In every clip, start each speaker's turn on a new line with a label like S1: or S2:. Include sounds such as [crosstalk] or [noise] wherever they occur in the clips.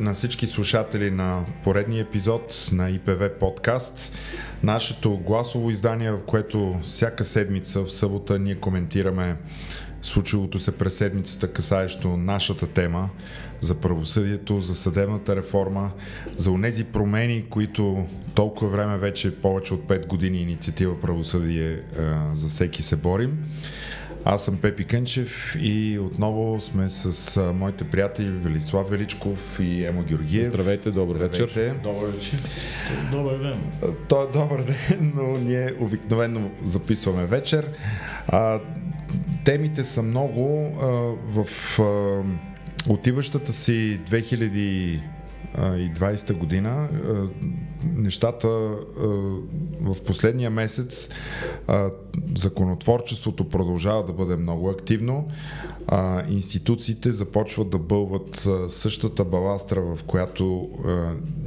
S1: На всички слушатели на поредния епизод на ИПВ подкаст. Нашето гласово издание, в което всяка седмица в събота ние коментираме случилото се през седмицата, касаещо нашата тема за правосъдието, за съдебната реформа, за онези промени, които толкова време вече повече от 5 години инициатива правосъдие за всеки се борим. Аз съм Пепи Кънчев и отново сме с а, моите приятели Велислав Величков и Емо Георгиев.
S2: Здравейте, добър
S1: Здравейте.
S2: вечер.
S3: Добър вечер. Добър ден.
S1: То е добър ден, но ние обикновено записваме вечер. А, темите са много. А, в а, отиващата си 2020 година нещата в последния месец законотворчеството продължава да бъде много активно. Институциите започват да бълват същата баластра, в която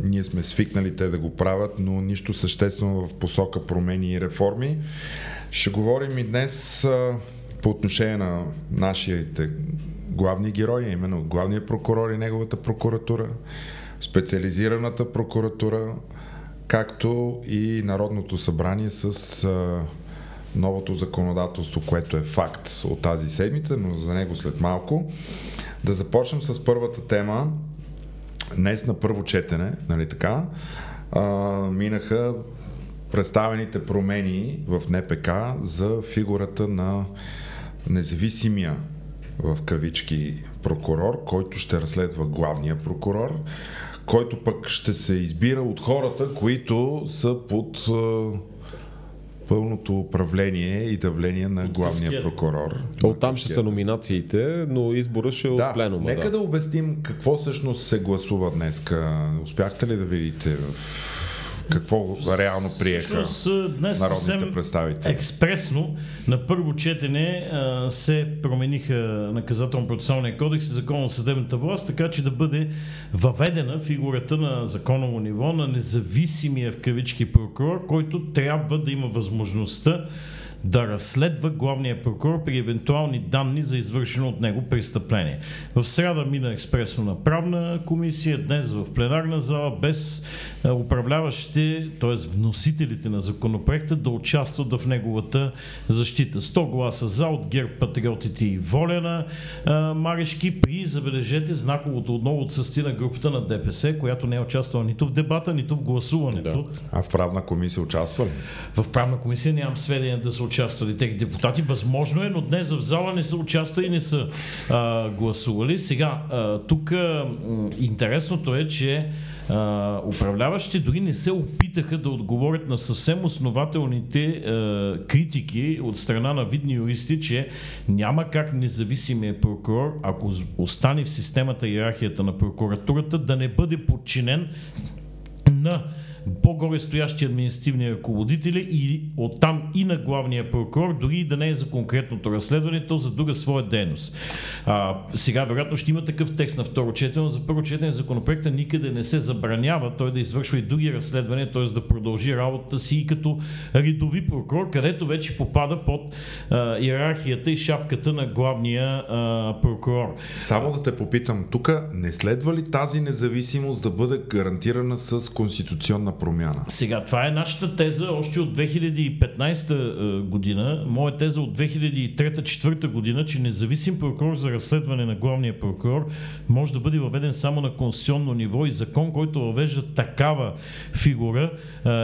S1: ние сме свикнали те да го правят, но нищо съществено в посока промени и реформи. Ще говорим и днес по отношение на нашите главни герои, именно главния прокурор и неговата прокуратура, специализираната прокуратура, както и Народното събрание с а, новото законодателство, което е факт от тази седмица, но за него след малко. Да започнем с първата тема. Днес на първо четене, нали така, а, минаха представените промени в НПК за фигурата на независимия в кавички прокурор, който ще разследва главния прокурор, който пък ще се избира от хората, които са под пълното управление и давление на главния прокурор.
S2: Оттам ще са номинациите, но избора ще е
S1: Да,
S2: от пленума.
S1: нека да.
S2: да.
S1: да обясним какво всъщност се гласува днеска. Успяхте ли да видите в какво реално приеха
S3: Всъщност, днес
S1: народните представители?
S3: експресно на първо четене а, се промениха наказателно-процесуалния кодекс и закон за съдебната власт, така че да бъде въведена фигурата на законово ниво на независимия в кавички прокурор, който трябва да има възможността да разследва главния прокурор при евентуални данни за извършено от него престъпление. В среда мина експресно на правна комисия, днес в пленарна зала, без а, управляващите, т.е. вносителите на законопроекта да участват в неговата защита. 100 гласа за от ГЕРБ, Патриотите и Волена а, Марешки при, забележете, знаковото отново отсъствие на групата на ДПС, която не е участвала нито в дебата, нито в гласуването.
S2: Да.
S1: А в правна комисия участва ли?
S3: В правна комисия нямам сведения да са участвали тези депутати. Възможно е, но днес в зала не са участвали и не са а, гласували. Сега, а, тук а, интересното е, че а, управляващите дори не се опитаха да отговорят на съвсем основателните а, критики от страна на видни юристи, че няма как независимия прокурор, ако остане в системата иерархията на прокуратурата, да не бъде подчинен на по-горе стоящи административни ръководители и оттам и на главния прокурор, дори и да не е за конкретното разследване, то за друга своя дейност. А, сега, вероятно, ще има такъв текст на второ четене, но за първо четене законопроекта никъде не се забранява той да извършва и други разследвания, т.е. да продължи работата си и като редови прокурор, където вече попада под а, иерархията и шапката на главния а, прокурор.
S1: Само да те попитам, тук не следва ли тази независимост да бъде гарантирана с конституционна промяна?
S3: Сега, това е нашата теза още от 2015 година. Моя теза от 2003-2004 година, че независим прокурор за разследване на главния прокурор може да бъде въведен само на конституционно ниво и закон, който въвежда такава фигура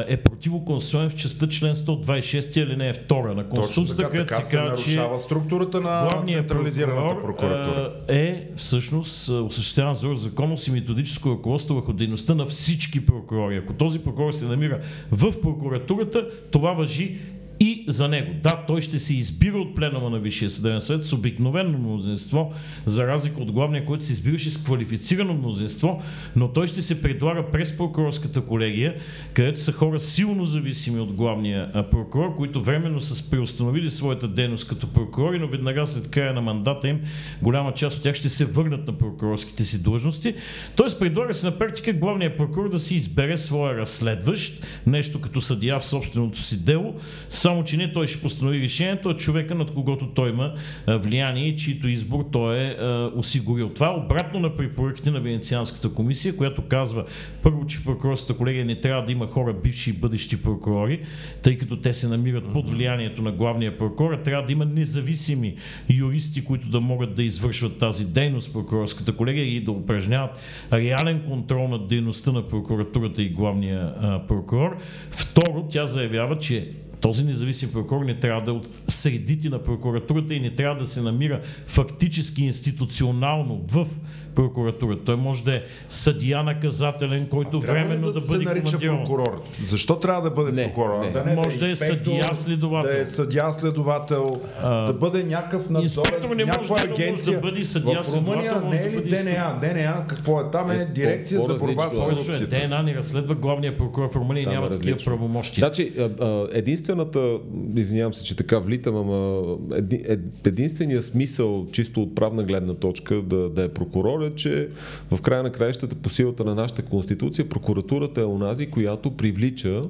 S3: е противоконституционен в частта член 126 алинея 2 на Конституцията,
S1: така,
S3: където се казва, че
S1: нарушава структурата на централизираната прокуратура.
S3: а, е всъщност а, осъществява надзор за законност и методическо ръководство върху дейността на всички прокурори. Ако този прокурор се намира в прокуратурата, това въжи и за него. Да, той ще се избира от пленума на Висшия съдебен съвет с обикновено мнозинство, за разлика от главния, който се избираше с квалифицирано мнозинство, но той ще се предлага през прокурорската колегия, където са хора силно зависими от главния прокурор, които временно са преустановили своята дейност като прокурори, но веднага след края на мандата им голяма част от тях ще се върнат на прокурорските си длъжности. Тоест предлага се на практика главния прокурор да си избере своя разследващ, нещо като съдия в собственото си дело, само Само, че не той ще постанови решението, а човека, над когото той има влияние и чието избор той е осигурил. Това е обратно на препоръките на Венецианската комисия, която казва първо, че прокурорската колегия не трябва да има хора, бивши и бъдещи прокурори, тъй като те се намират под влиянието на главния прокурор, трябва да има независими юристи, които да могат да извършват тази дейност прокурорската колегия и да упражняват реален контрол над дейността на прокуратурата и главния а, прокурор. Второ, тя заявява, че този независим прокурор не трябва да е от средите на прокуратурата и не трябва да се намира фактически институционално в прокуратурата. Той може да е съдия наказателен, който временно да,
S1: да се
S3: бъде
S1: нарича
S3: командирован.
S1: прокурор. Защо трябва да бъде
S2: Не,
S1: прокурор?
S2: не.
S1: Да не
S3: Може да е
S1: инспектор,
S3: съдия, следовател.
S1: Да е съдия, следовател, да бъде някакъв надзор,
S3: не може
S1: някаква
S3: да- може
S1: агенция.
S3: да бъде съдия,
S1: в Румъния не е
S3: да
S1: ли
S3: бъде
S1: ДНА? ДНА какво е? Там е,
S2: Е,
S1: дирекция за борба с
S2: е.
S3: Е,
S1: корупцията.
S3: ДНА не разследва главния прокурор в Румъния и
S2: е
S3: няма такива правомощи.
S2: Значи, а, а, единствената, извинявам се, че така влитам, ама еди, ед, единствения смисъл, чисто от правна гледна точка, да, да е прокурор е, че в края на краищата по силата на нашата конституция, прокуратурата е онази, която привлича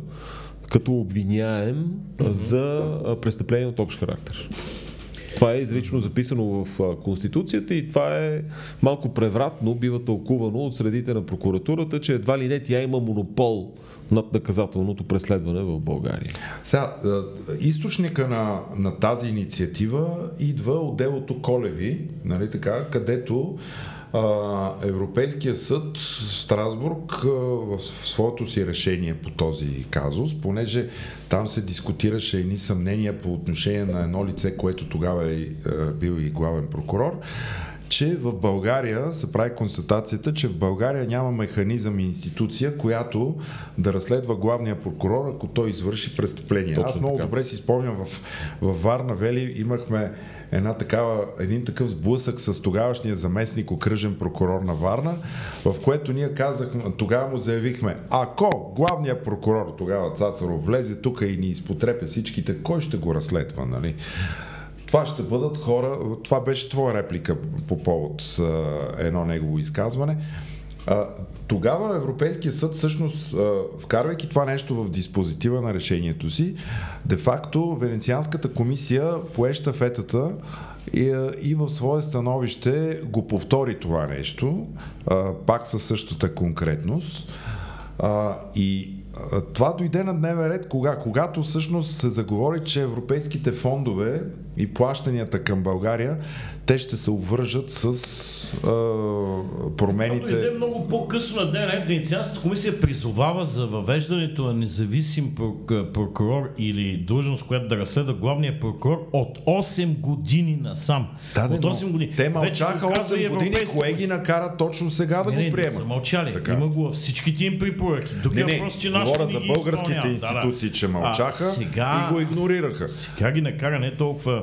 S2: като обвиняем за престъпление от общ характер. Това е изрично записано в Конституцията и това е малко превратно, бива тълкувано от средите на прокуратурата, че едва ли не тя има монопол над наказателното преследване в България.
S1: Сега, източника на, на тази инициатива идва от делото Колеви, нали така, където Европейския съд Страсбург в своето си решение по този казус, понеже там се дискутираше едни съмнения по отношение на едно лице, което тогава е, е бил и главен прокурор, че в България се прави констатацията, че в България няма механизъм и институция, която да разследва главния прокурор, ако той извърши престъпление.
S2: Точно
S1: Аз много
S2: така.
S1: добре си спомням в, в Варна Вели имахме една такава, един такъв сблъсък с тогавашния заместник окръжен прокурор на Варна, в което ние казахме, тогава му заявихме, ако главният прокурор тогава Цацаров влезе тук и ни изпотрепя всичките, кой ще го разследва, нали? Това ще бъдат хора, това беше твоя реплика по повод едно негово изказване. А, тогава Европейския съд всъщност, а, вкарвайки това нещо в диспозитива на решението си, де-факто Венецианската комисия пое щафетата и, и в свое становище го повтори това нещо, а, пак със същата конкретност. А, и а, това дойде на дневен ред кога? Когато всъщност се заговори, че европейските фондове и плащанията към България, те ще се обвържат с а,
S3: Това
S1: промените.
S3: дойде много по-късно на ден. Венецианската комисия призовава за въвеждането на независим прок- прокурор или длъжност, която да разследва главния прокурор от 8 години насам.
S1: Да,
S3: от 8
S1: но
S3: години.
S1: Те мълчаха
S3: го казва и
S1: 8 години, кое ги накара точно сега да
S3: Не,
S1: го
S3: не, не са
S1: приемат.
S3: мълчали.
S1: Така.
S3: Има го във всичките им препоръки. Друг
S1: Не,
S3: е
S1: не,
S3: въпрос, че
S1: говоря
S3: не
S1: за българските
S3: изпълняват. Да, да.
S1: институции, че
S3: А,
S1: мълчаха
S3: сега-
S1: и го игнорираха.
S3: Сега ги накара не толкова...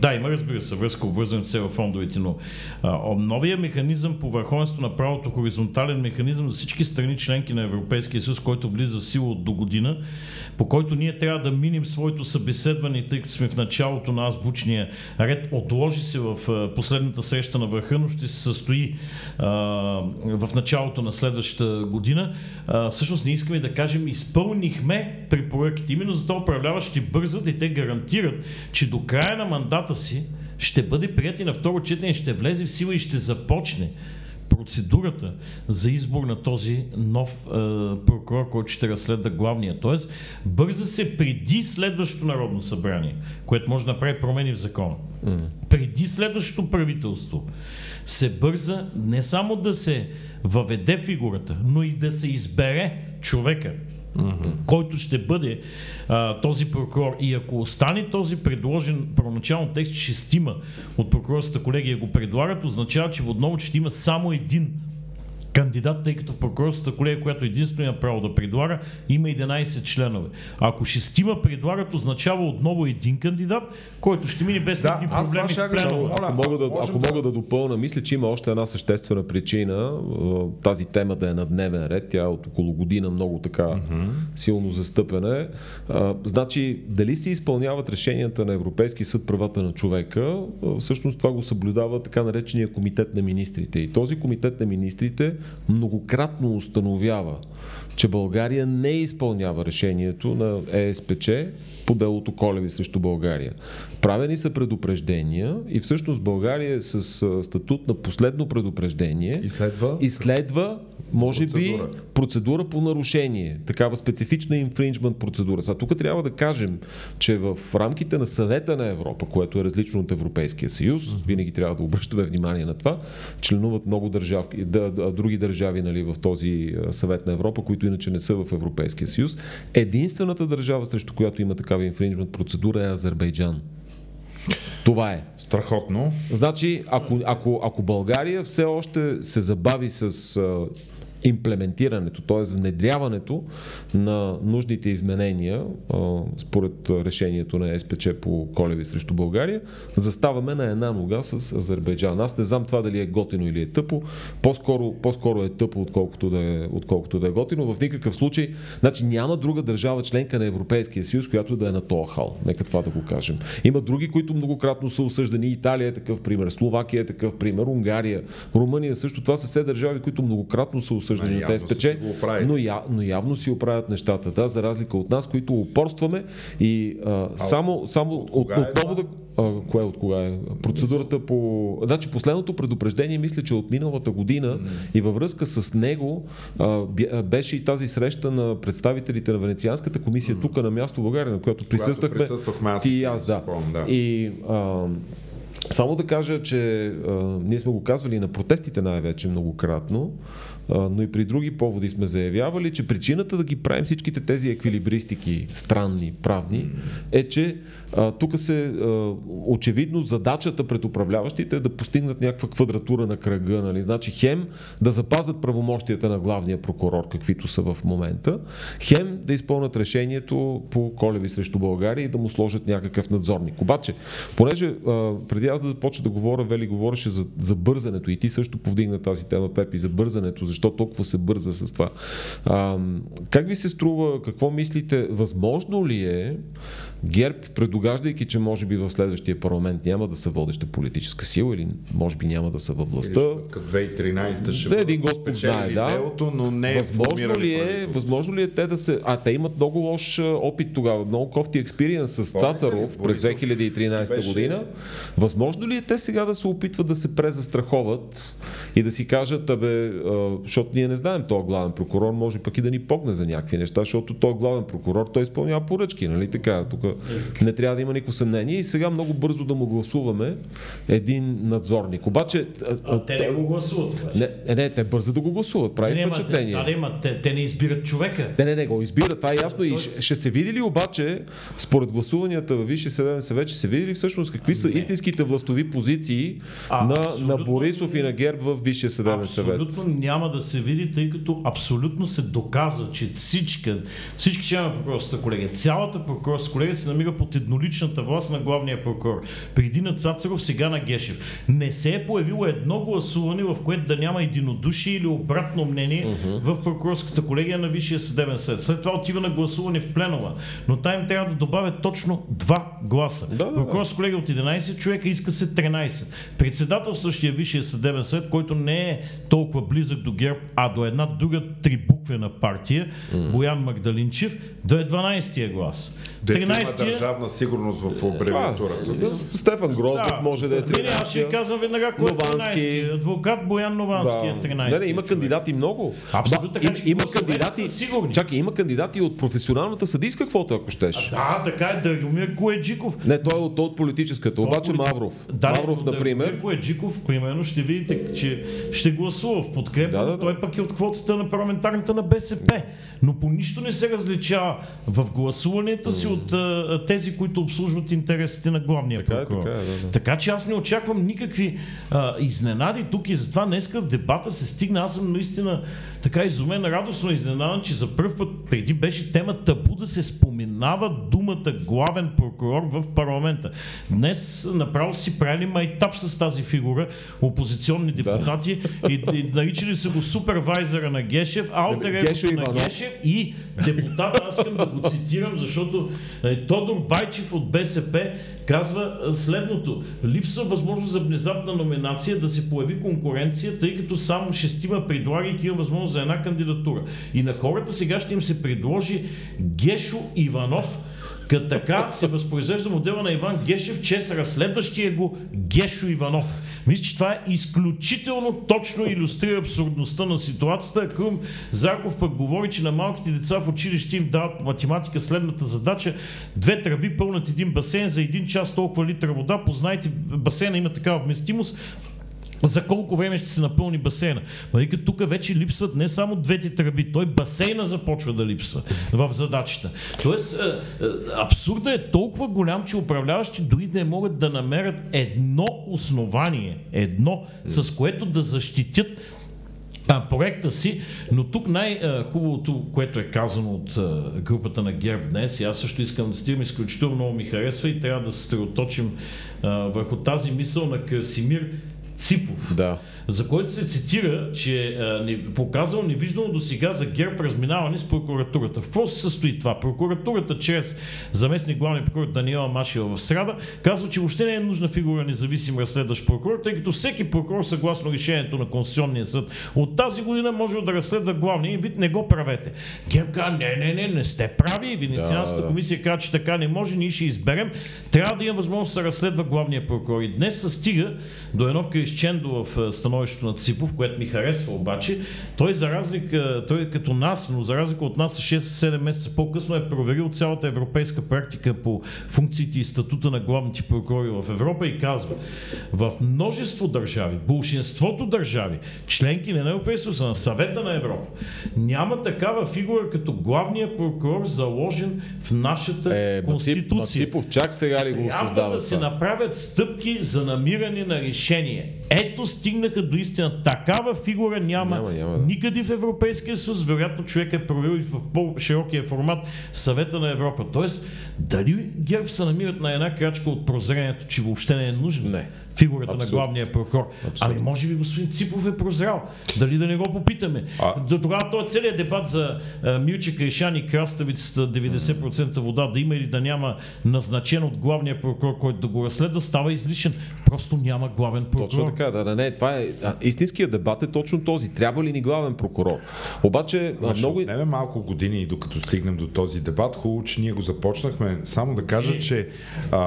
S3: Да, има разбира се връзка, обвързането с фондовете, но а, новия механизъм по върховенство на правото, хоризонтален механизъм за всички страни членки на Европейския съюз, който влиза в сила от до година, по който ние трябва да минем своето събеседване, тъй като сме в началото на азбучния ред, отложи се в а, последната среща на върха, но ще се състои а, в началото на следващата година. А, всъщност не искаме да кажем, изпълнихме препоръките. Именно за това управляващи бързат и те гарантират, че до края на мандата си ще бъде прият и на второ четене, ще влезе в сила и ще започне процедурата за избор на този нов е, прокурор, който ще разследва главния. Тоест, бърза се преди следващото Народно събрание, което може да направи промени в закона. Mm. Преди следващото правителство се бърза не само да се въведе фигурата, но и да се избере човека, който ще бъде а, този прокурор. И ако остане този предложен първоначално текст, шестима от прокурорската колегия го предлагат, означава, че отново ще има само един кандидат, тъй като в прокурорската колегия, която единствено има право да предлага, има 11 членове. Ако шестима предлагат, означава отново един кандидат, който ще мине без
S1: Да,
S3: никакви проблеми в пленума.
S2: Ако мога, да, ако
S1: да-
S2: мога да допълна, мисля, че има още една съществена причина тази тема да е на дневен ред. Тя е от около година много така силно застъпена. Значи, дали се изпълняват решенията на Европейски съд правата на човека, всъщност това го съблюдава така наречения комитет на министрите. И този комитет на министрите многократно установява, че България не изпълнява решението на ЕСПЧ по делото Колеви срещу България. Правени са предупреждения и всъщност България е с статут на последно предупреждение
S1: И следва?
S2: и следва, може
S1: Процедура.
S2: би, процедура по нарушение. Такава специфична инфринджмент процедура. Сега тук трябва да кажем, че в рамките на съвета на Европа, което е различно от Европейския съюз, винаги трябва да обръщаме внимание на това, членуват много държави, да, други държави нали, в този съвет на Европа, които иначе не са в Европейския съюз. Единствената държава, срещу която има такава инфринджмент процедура е Азербайджан. Това е.
S1: Страхотно.
S2: Значи, ако, ако, ако България все още се забави с имплементирането, т.е. внедряването на нужните изменения според решението на СПЧ по Колеви срещу България, заставаме на една нога с Азербайджан. Аз не знам това дали е готино или е тъпо. По-скоро, по-скоро е тъпо, отколкото да е, отколкото да е готино. В никакъв случай, значи няма друга държава членка на Европейския съюз, която да е на този хал. Нека това да го кажем. Има други, които многократно са осъждани. Италия е такъв пример, Словакия е такъв пример, Унгария, Румъния също. Това са все държави, които многократно са осъждани От СПЧ,
S1: си го оправили.
S2: но, я, но явно си оправят нещата, да, за разлика от нас, които упорстваме и а, само, само от,
S1: кога е
S2: отново да. А, кое от кога е? Процедурата по. Значи последното предупреждение, мисля, че от миналата година и във връзка с него а, бе- а, беше и тази среща на представителите на Венецианската комисия тук на място в България, на която присъствахме.
S1: присъствахме, аз
S2: ти и аз, да.
S1: спомням, да.
S2: И а, само да кажа, че а, ние сме го казвали на протестите най-вече многократно, а, но и при други поводи сме заявявали, че причината да ги правим всичките тези еквилибристики, странни, правни, е, че тук се очевидно задачата пред управляващите е да постигнат някаква квадратура на кръга. Нали? Значи хем да запазят правомощията на главния прокурор, каквито са в момента, хем да изпълнят решението по Колеви срещу България и да му сложат някакъв надзорник. Обаче, понеже преди аз да започна да говоря, Вели говореше за, за бързането и ти също повдигна тази тема, Пепи, за бързането, защо толкова се бърза с това. А, как ви се струва, какво мислите, възможно ли е ГЕРБ, предугаждайки, че може би в следващия парламент няма да са водеща политическа сила или може би няма да са във властта,
S1: Като 2013 ще
S2: Да, един Господ знае, да.
S1: делото, но не е
S2: Възможно ли, е, възможно ли е те да се... А, те имат много лош опит тогава, много кофти експириенс с
S1: Помните ли,
S2: Цацаров през
S1: Борисов
S2: 2013
S1: беше-
S2: година. Възможно ли е те сега да се опитват да се презастраховат и да си кажат, абе, защото ние не знаем, този главен прокурор може пък и да ни погне за някакви неща, защото той е главен прокурор, той изпълнява поръчки, нали така? Тук не трябва да има никакво съмнение и сега много бързо да му гласуваме един надзорник. Обаче... а,
S3: те не го гласуват.
S2: не, е, не, те бързо да го гласуват, прави
S3: Не, те,
S2: впечатление.
S3: да, да, ма, те, те не избират човека.
S2: Не, не, не, го избира, това е ясно и ще, ще се види ли обаче, според гласуванията във Висшия съдебен съвет, ще се види ли всъщност какви са истинските властови позиции
S3: А,
S2: на, на. Борисов и на ГЕРБ в Висшия съдебен съвет?
S3: Абсолютно няма да се види, тъй като абсолютно се доказа, че всички, всички членове на прокурорската колегия, цялата прокурорска колегия се намира под едноличната власт на главния прокурор. Преди на Цацаров, сега на Гешев. Не се е появило едно гласуване, в което да няма единодушие или обратно мнение в прокурорската колегия на Висшия съдебен съвет. След това отива на гласуване в пленума. Но там им трябва да добавят точно два гласа.
S2: Да, да, да.
S3: Прокурорска колегия от 11 човека иска се 13. Председателстващия Висшия съдебен съвет, който не е толкова близък до ГЕРБ, а до една друга трибуквена партия, Боян Магдалинчев, да е 12-тия глас.
S1: Има
S3: 13-тия
S1: държавна сигурност в абревиатурата.
S2: да, Стефан Гроздов може да е
S3: Не, не, аз ще
S2: 13
S3: казвам веднага кой е
S2: Новански.
S3: 13 Адвокат Боян Новански е 13
S2: Не, не, има кандидати много.
S3: Абсолютно, така че
S2: има кандидати.
S3: са сигурни.
S2: Чакай, има кандидати от професионалната съдийска квота, ако щеш.
S3: Да, така е Драгомир Коеджиков.
S2: Не, той е от, от политическата, обаче
S3: Полит-
S2: Мавров.
S3: Да,
S2: Мавров, например.
S3: Драгомир Коеджиков, примерно, ще видите, че ще гласува в подкрепа.
S2: Да, да, да.
S3: Той пък е от квотата на парламентарната на БСП. Но по нищо не се различава в гласуването си от а, тези, които обслужват интересите на главния
S2: Така е,
S3: прокурор.
S2: така е, да, да.
S3: Така че аз не очаквам никакви а, изненади тук и затова днеска в дебата се стигна. Аз съм наистина така изумен, радостно изненадан, че за първ път преди беше тема табу да се споменава думата главен прокурор в парламента. Днес направо си правили майтап с тази фигура, опозиционни депутати да. и, и наричали са го супервайзера на Гешев, алтер на Гешев и депутат, аз искам да го цитирам, защото е, Тодор Байчев от БСП казва следното. Липсва възможност за внезапна номинация да се появи конкуренция, тъй като само шестима предлагайки има възможност за една кандидатура. И на хората сега ще им се предложи Гешо Иванов, като така се възпроизвежда модела на Иван Гешев, чрез разследващия го Гешо Иванов. Мисля, че това е изключително точно иллюстрира абсурдността на ситуацията. Крум Зарков пък говори, че на малките деца в училище им дават математика следната задача. Две тръби пълнат един басейн за един час толкова литра вода. Познайте, басейна има такава вместимост за колко време ще се напълни басейна. Вика, тук вече липсват не само двете тръби, той басейна започва да липсва в задачата. Тоест, е, е, абсурдът е толкова голям, че управляващи дори не могат да намерят едно основание, едно, с което да защитят проекта си, но тук най-хубавото, което е казано от групата на ГЕРБ днес, и аз също искам да стигам, изключително много ми харесва и трябва да се стрелоточим върху тази мисъл на Красимир Ципов,
S2: да.
S3: За който се цитира, че е показал невиждано до сега за ГЕРБ разминаване с прокуратурата. В какво се състои това? Прокуратурата чрез заместник главния прокурор Даниела Машева в среда казва, че въобще не е нужна фигура независим разследващ прокурор, тъй като всеки прокурор, съгласно решението на Конституционния съд от тази година, може да разследва главния и вид не го правете. ГЕРБ казва, не, не, не, не сте прави. Венецианската да, да. комисия казва, че така не може, ние ще изберем. Трябва да има възможност да се разследва главния прокурор. И днес се стига до едно изчендо в становището на Ципов, което ми харесва обаче, той за разлика, той като нас, но за разлика от нас 6-7 месеца по-късно е проверил цялата европейска практика по функциите и статута на главните прокурори в Европа и казва, в множество държави, большинството държави, членки на Европейския съюз, на съвета на Европа, няма такава фигура като главния прокурор заложен в нашата е, конституция.
S2: Ципов, чак сега ли го създава
S3: да се направят стъпки за намиране на решение. Ето стигнаха до истина. Такава фигура няма, няма, няма никъде в Европейския съюз. Вероятно човек е провел и в по-широкия формат съвета на Европа. Тоест, дали ГЕРБ се намират на една крачка от прозрението, че въобще не е нужно?
S2: Не
S3: фигурата Абсолютно. на главния прокурор. Абсолютно. Ами може би господин Ципов е прозрял. Дали да не го попитаме? А... До тогава този целият дебат за а, Милче Кришан и краставицата 90% вода да има или да няма назначен от главния прокурор, който да го разследва, става излишен. Просто няма главен прокурор.
S2: Точно така, да, да не. Това е, а, истинският дебат е точно този. Трябва ли ни главен прокурор? Обаче
S1: а, много... Ще малко години и докато стигнем до този дебат. Хубаво, че ние го започнахме. Само да кажа, че а,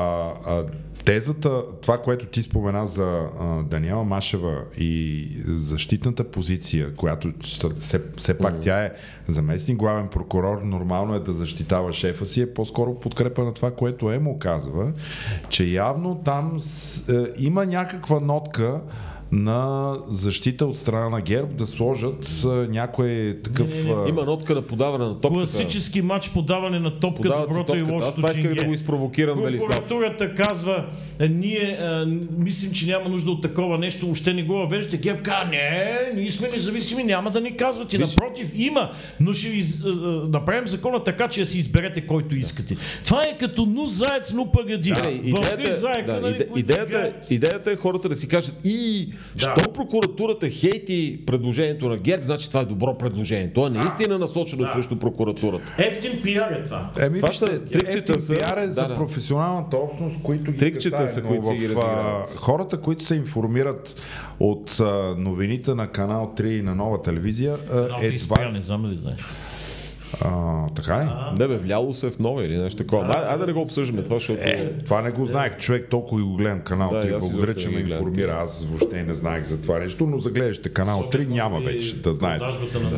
S1: а, тезата, това, което ти спомена за а, Даниела Машева и защитната позиция, която все, все пак mm. тя е заместник главен прокурор, нормално е да защитава шефа си, е по-скоро подкрепа на това, което Емо казва, че явно там с, е, има някаква нотка, на защита от страна на ГЕРБ да сложат някой такъв... Не, не,
S2: не. Има нотка на подаване на топката.
S3: Класически матч подаване на топка, Подават доброто и лошото Аз това
S2: исках да го изпровокирам,
S3: Велислав. Прокуратурата казва, «Е, ние а, мислим, че няма нужда от такова нещо, още не го въвеждате. ГЕРБ казва, не, ние сме независими, няма да ни казвате. Виж... Напротив, има, но ще из, а, направим закона така, че да си изберете който искате. Това е като ну заец, ну пагади.
S2: Да, идеята, заек, да, нали, идеята, идеята е хората да си кажат и да. Що прокуратурата хейти предложението на ГЕРБ, значи това е добро предложение. То е наистина насочено да. срещу прокуратурата.
S3: Ефтин пиар е това.
S1: Еми, това са трикчета са... пиар е за да, професионалната общност, които ги
S2: Трикчета са, които си ги разиграват.
S1: Хората, които се информират от новините на канал 3 и на нова телевизия,
S3: е това... Не знам ли знаеш.
S1: А, така ли?
S2: Не бе, вляло се в нова или нещо такова. Да, Айде да не го обсъждаме това, защото... Е,
S1: това не го знаех. Човек толкова и го гледам канал да, 3. Благодаря, че ме информира. Аз въобще не знаех за това нещо, но загледащите канал 3 няма вече да знаете.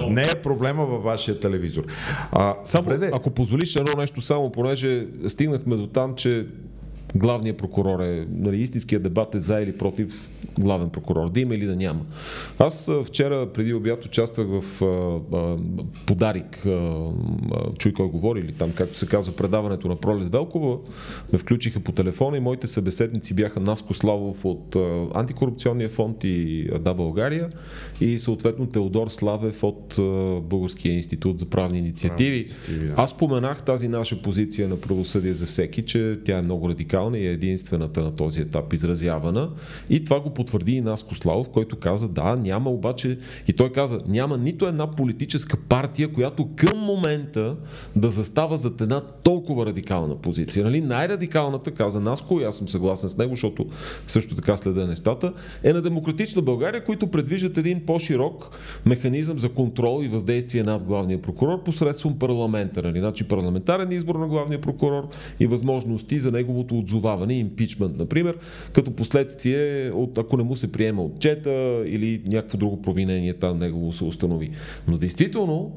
S1: Не е проблема във вашия телевизор.
S2: А, само, ако позволиш едно нещо само, понеже стигнахме до там, че главният прокурор е, нали, истинският дебат е за или против главен прокурор, да има или да няма. Аз вчера преди обяд участвах в а, а, подарик, а, чуй кой говори, или там, както се казва, предаването на Пролет Велкова, ме включиха по телефона и моите събеседници бяха Наско Славов от а, Антикорупционния фонд и Да България и съответно Теодор Славев от а, Българския институт за правни инициативи. Аз споменах тази наша позиция на правосъдие за всеки, че тя е много радикална радикална и единствената на този етап изразявана. И това го потвърди и Наско Славов, който каза, да, няма обаче, и той каза, няма нито една политическа партия, която към момента да застава зад една толкова радикална позиция. Нали? Най-радикалната, каза Наско, и аз съм съгласен с него, защото също така следа нещата, е на Демократична България, които предвиждат един по-широк механизъм за контрол и въздействие над главния прокурор посредством парламента. Нали? Значи парламентарен избор на главния прокурор и възможности за неговото отзоваване, импичмент, например, като последствие от ако не му се приема отчета или някакво друго провинение там негово се установи. Но действително,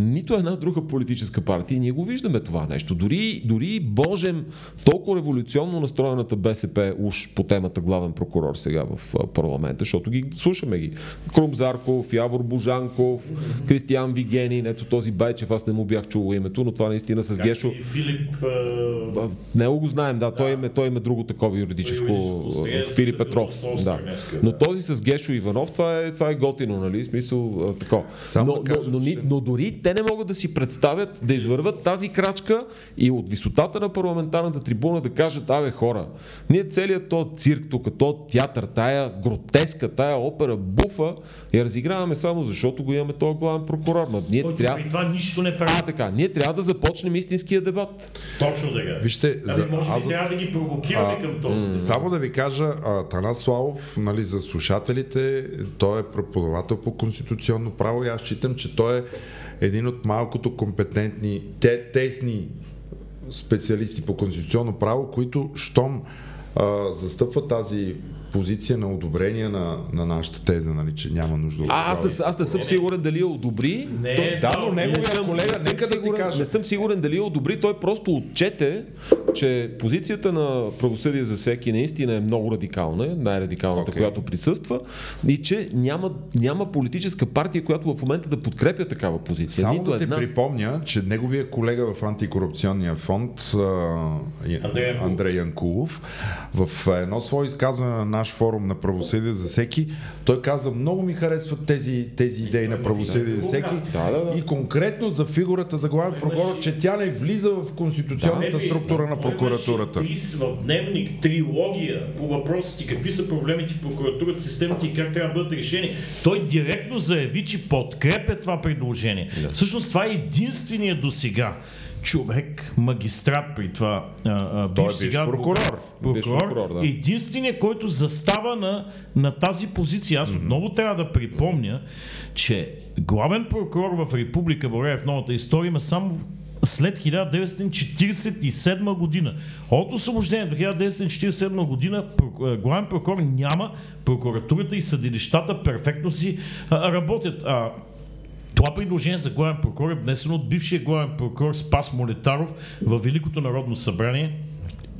S2: нито една друга политическа партия, ние го виждаме това нещо. Дори, дори Божем, толкова революционно настроената БСП уж по темата главен прокурор сега в парламента, защото ги слушаме ги. Крум Зарков, Явор Божанков, Кристиян Вигенин, ето този Байчев, аз не му бях чул името, но това наистина с Гешо.
S3: Филип...
S2: Не го знаем, да, той, има, той има друго такова юридическо. Филип Петров. Да. Но този с Гешо Иванов, това е, това е готино, нали? Смисъл, тако. Но, но, но, но, но дори те не могат да си представят да извърват тази крачка и от висотата на парламентарната трибуна да кажат, абе хора, ние целият този цирк тук, този театър, тая гротеска, тая опера, буфа, я разиграваме само защото го имаме този главен прокурор. Ма ние
S3: Който
S2: трябва...
S3: това нищо не прави.
S2: А, така, ние трябва да започнем истинския дебат.
S3: Точно така.
S1: Вижте,
S3: Ами,
S1: за-
S3: може би
S1: аз-
S3: трябва да ги провокираме
S1: А,
S3: към този.
S1: Само да ви кажа, а, Танас Славов, нали, за слушателите, той е преподавател по конституционно право и аз считам, че той е един от малкото компетентни, те, тесни специалисти по конституционно право, които щом а, застъпват тази позиция на одобрение на, на нашата теза, нали, че няма нужда от
S2: А, аз, не, аз не съм сигурен дали я одобри.
S3: Не,
S2: Той-
S1: Да, но
S3: не
S1: неговия
S2: съм-
S1: колега,
S2: не
S1: нека да ти
S2: сигурен-
S1: кажа.
S2: Не съм сигурен дали я одобри. Той просто отчете, че позицията на правосъдие за всеки наистина е много радикална, най-радикалната,
S1: Окей.
S2: която присъства, и че няма, няма политическа партия, която в момента да подкрепя такава позиция.
S1: Само
S2: Нито
S1: да ти
S2: една.
S1: припомня, че неговия колега в антикорупционния фонд
S3: Андрей Янкулов.
S1: Андрей Янкулов в едно свое изказване на наш форум на правосъдие за всеки, той каза, много ми харесват тези, тези идеи на правосъдие за всеки
S2: Да, да, да.
S1: и конкретно за фигурата за главен прокурор, че тя не влиза в конституционната структура на
S3: той
S1: прокуратурата.
S3: в дневник трилогия по въпросите какви са проблемите в прокуратурата, системите и как трябва да бъдат решени. Той директно заяви, че подкрепя това предложение. Всъщност това е единственият до сега човек, магистрат при това, а, а,
S1: Той е
S3: сега
S1: прокурор.
S2: Бивш прокурор, да.
S3: единственият, който застава на, на тази позиция. Аз отново трябва да припомня, че главен прокурор в Република България в новата история има само след 1947 година. От освобождението до 1947 година прок- главен прокурор няма, прокуратурата и съдилищата перфектно си работят. А, това предложение за главен прокурор е внесено от бившия главен прокурор Спас Молетаров във Великото народно събрание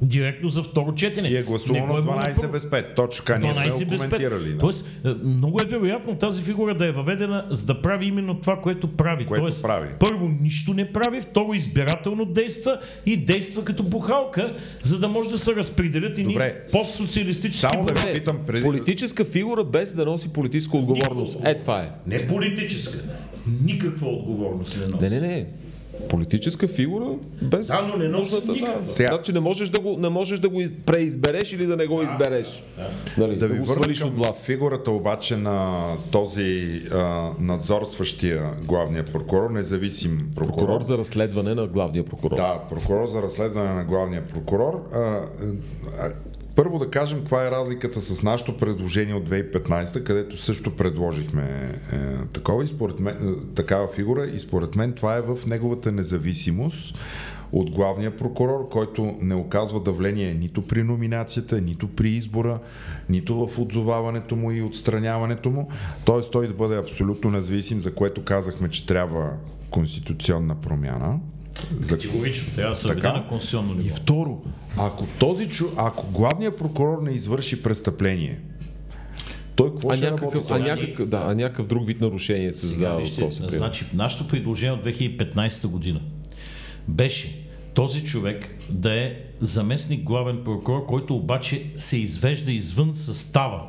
S3: директно за второ четене.
S1: И е гласувано
S3: било
S1: 12
S3: първо.
S1: без 5. Точно така, ние сме
S3: 12
S1: го
S3: без 5.
S1: коментирали. Да.
S3: Тоест, е, много е вероятно тази фигура да е въведена, за да прави именно това, което прави.
S1: Което
S3: Тоест,
S1: прави.
S3: първо нищо не прави, второ избирателно действа и действа като бухалка, за да може да се разпределят и
S1: Добре,
S3: постсоциалистически
S1: само да ви питам преди...
S2: Политическа фигура без да носи политическа отговорност.
S3: Никаква
S2: Е, това е.
S3: Не политическа. Никаква отговорност не носи.
S2: Не, не, не. Политическа фигура без.
S3: Да, но не носи
S2: нуждата,
S3: никаква.
S1: Сега-
S2: Значи не можеш да го, не можеш да го из- преизбереш или да не го избереш. Нали,
S1: Да ви
S2: го
S1: върна
S2: свалиш
S1: към
S2: от власт.
S1: фигурата обаче на този а, надзорстващия главния прокурор, независим прокурор.
S2: Прокурор за разследване на главния прокурор.
S1: Да, прокурор за разследване на главния прокурор. А, а, първо да кажем каква е разликата с нашето предложение от 2015, където също предложихме е, такова и според мен, е, такава фигура и според мен това е в неговата независимост от главния прокурор, който не оказва давление нито при номинацията, нито при избора, нито в отзоваването му и отстраняването му. Т.е. той да бъде абсолютно независим, за което казахме, че трябва конституционна промяна. За
S3: Категорично, трябва да се
S1: Така.
S3: на конституционно
S1: и
S3: ниво.
S1: второ, ако този чу, ако главният прокурор не извърши престъпление, той какво
S2: А
S1: ще
S2: някакъв,
S1: работи?
S2: а, някакъв, да, а някакъв друг вид нарушение се задава въпроса.
S3: значи, нашето предложение от 2015 година беше този човек да е заместник главен прокурор, който обаче се извежда извън състава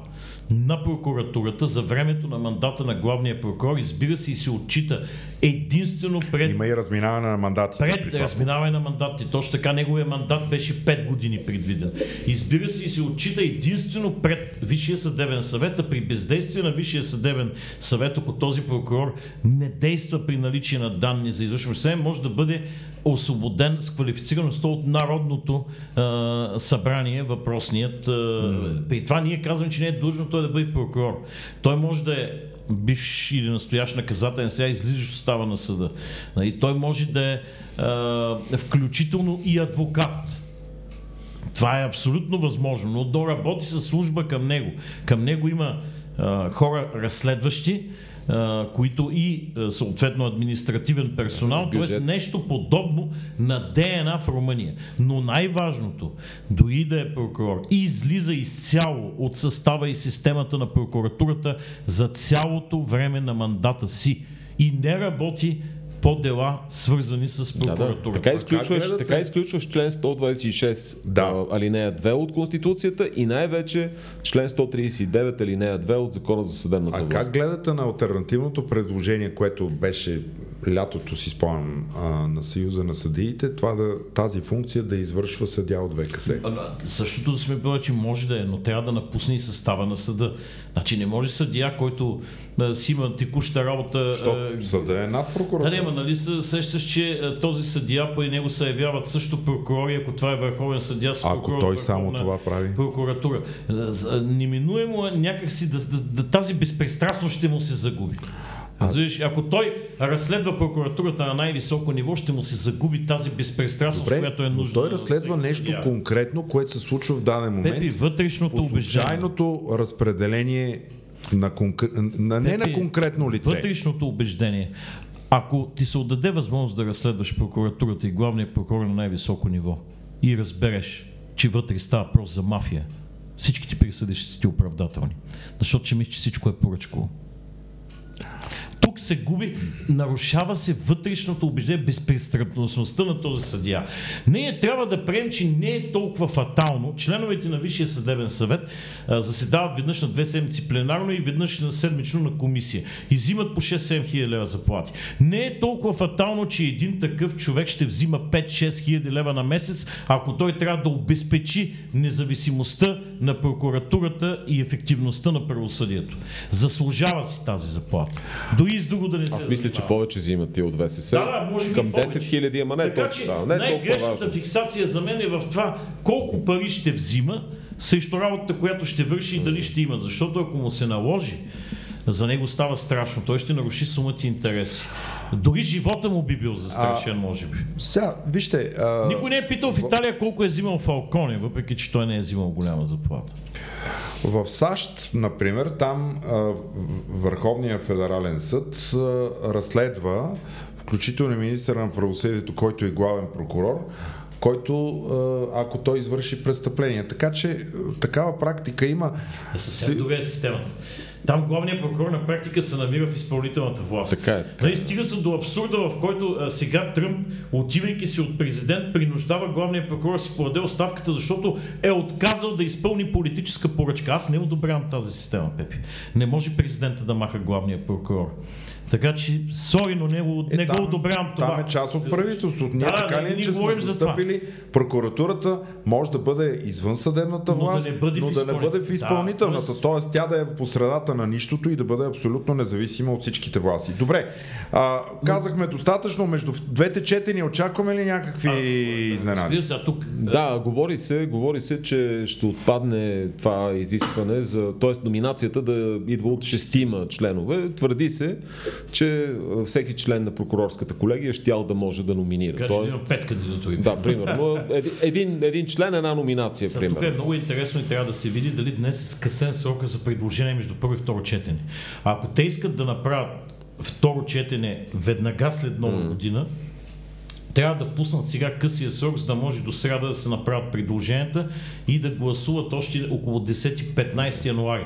S3: на прокуратурата за времето на мандата на главния прокурор, избира се и се отчита единствено пред
S1: Има и разминаване на мандатите. при
S3: пред
S1: това.
S3: разминаване на мандатите. Точно така неговия мандат беше 5 години предвиден. Избира се и се отчита единствено пред Висшия съдебен съвет, а при бездействие на Висшия съдебен съвет, ако този прокурор не действа при наличие на данни за извършено съдебен, може да бъде освободен с квалифицираността от Народното а, събрание, въпросният. А, При това ние казваме, че не е длъжно той да бъде прокурор. Той може да е бивш или настоящ наказателен, сега излизаш от става на съда. Нали, той може да е а, включително и адвокат. Това е абсолютно възможно, но да работи със служба към него. Към него има хора разследващи, а, които и съответно административен персонал, т.е. Нещо подобно на ДНА в Румъния. Но най-важното, дори да е прокурор, и излиза изцяло от състава и системата на прокуратурата за цялото време на мандата си и не работи по дела, свързани с
S2: Да, да.
S3: прокуратурата.
S2: Така изключваш,
S1: гледате?
S2: така изключваш член 126
S1: Да.
S2: а, алинея 2 от Конституцията и най-вече член 139 алинея 2 от Закона за съдебната
S1: А
S2: власт.
S1: как гледате на альтернативното предложение, което беше лятото си спомням а, на Съюза на съдиите, това да, тази функция да извършва съдя от ВКС?
S3: А, Същото да сме били, че може да е, но трябва да напусне и състава на съда. Значи не може съдия, който а, си има текуща работа.
S1: съда е над
S3: Да,
S1: прокуратура.
S3: не, ма, нали се сещаш, че а, този съдия, по него се явяват също прокурори, ако това е върховен съдия с
S1: Ако
S3: прокурор,
S1: той
S3: от
S1: само това прави.
S3: Прокуратура. А, Неминуемо е някакси да, да, да, тази безпристрастност ще му се загуби. Разбираш, ако той разследва прокуратурата на най-високо ниво, ще му се загуби тази безпристрастност,
S1: Добре,
S3: която е нужна.
S1: той разследва
S3: всеки
S1: нещо
S3: съдия.
S1: конкретно, което се случва в даден момент.
S3: Пепи, вътрешното убеждение.
S1: случайното разпределение на, конкр... на не на конкретно лице.
S3: Вътрешното убеждение. Ако ти се отдаде възможност да разследваш прокуратурата и главния прокурор на най-високо ниво и разбереш, че вътре става въпрос за мафия, всичките присъди ще ти оправдателни. Защото ще мислиш, че всичко е поръчково. Се губи, нарушава се вътрешното убеждение, безпристрастността на този съдия. Ние трябва да приемем, че не е толкова фатално. Членовете на Висшия съдебен съвет а, заседават веднъж на две седмици пленарно и веднъж на седмично на комисия. И взимат по 6-7 хиляди лева заплати. Не е толкова фатално, че един такъв човек ще взима 5-6 хиляди лева на месец, ако той трябва да обезпечи независимостта на прокуратурата и ефективността на правосъдието. Заслужава си тази заплата. Дори и с друго да не се
S2: Аз мисля, че повече взимат тия от ВСС.
S3: Да, да, може би
S2: Към
S3: повече.
S2: 10 хиляди, ама не
S3: така,
S2: толкова.
S3: че
S2: Да, не
S3: най-грешната фиксация за мен е в това колко пари ще взима срещу работата, която ще върши и дали ще има. Защото ако му се наложи, за него става страшно. Той ще наруши сумата и интереси. Дори живота му би бил застрашен, може би.
S1: Сега, вижте, а,
S3: Никой не е питал в Италия колко е взимал Фалконе, въпреки че той не е взимал голяма заплата.
S1: В САЩ, например, там а, Върховният федерален съд а, разследва, включително министър на правосъдието, който е главен прокурор, който, а, ако той извърши престъпление. Така че а, такава практика има.
S3: Е съвсем друга е системата. Там главният прокурор на практика се намира в изпълнителната власт.
S2: Така е, така
S3: Нали, стига се до абсурда, в който а, сега Тръмп, отивайки си от президент, принуждава главния прокурор да си подаде оставката, защото е отказал да изпълни политическа поръчка. Аз не одобрявам тази система, Пепи. Не може президента да маха главния прокурор. Така че, сори, но не, го- не го одобрявам това.
S1: Там е част от правителството. Ние
S3: Да,
S1: така
S3: ние
S1: ли,
S3: не
S1: че сме застъпили, прокуратурата може да бъде извън съдебната
S3: Но да
S1: власт,
S3: не бъде в
S1: но да не бъде в
S3: изпълнител-
S1: изпълнителната.
S3: Да, тоест-
S1: тя да е по средата на нищото и да бъде абсолютно независима от всичките власти. Добре, а, казахме достатъчно. Между двете четения очакваме ли някакви изненади?
S3: Разбира се, а тук
S2: Да, говори се, говори се, че ще отпадне това изискване за, т.е. номинацията да идва от шестима членове. Твърди се, че всеки член на прокурорската колегия щял да може да номинира.
S3: така
S2: Тоест,
S3: има пет кандидатури.
S2: да, примерно. [laughs] Един, един, един член, една номинация,
S3: Сега, тук е
S2: примерно.
S3: много интересно и трябва да се види дали днес е скъсен срока за предложение между първо и второ четене. А ако те искат да направят второ четене веднага след нова година, трябва да пуснат сега късия срок, за да може до среда да се направят предложенията и да гласуват още около 10-15 януари.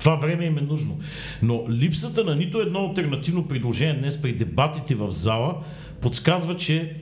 S3: Това време им е нужно. Но липсата на нито едно альтернативно предложение днес при дебатите в зала подсказва, че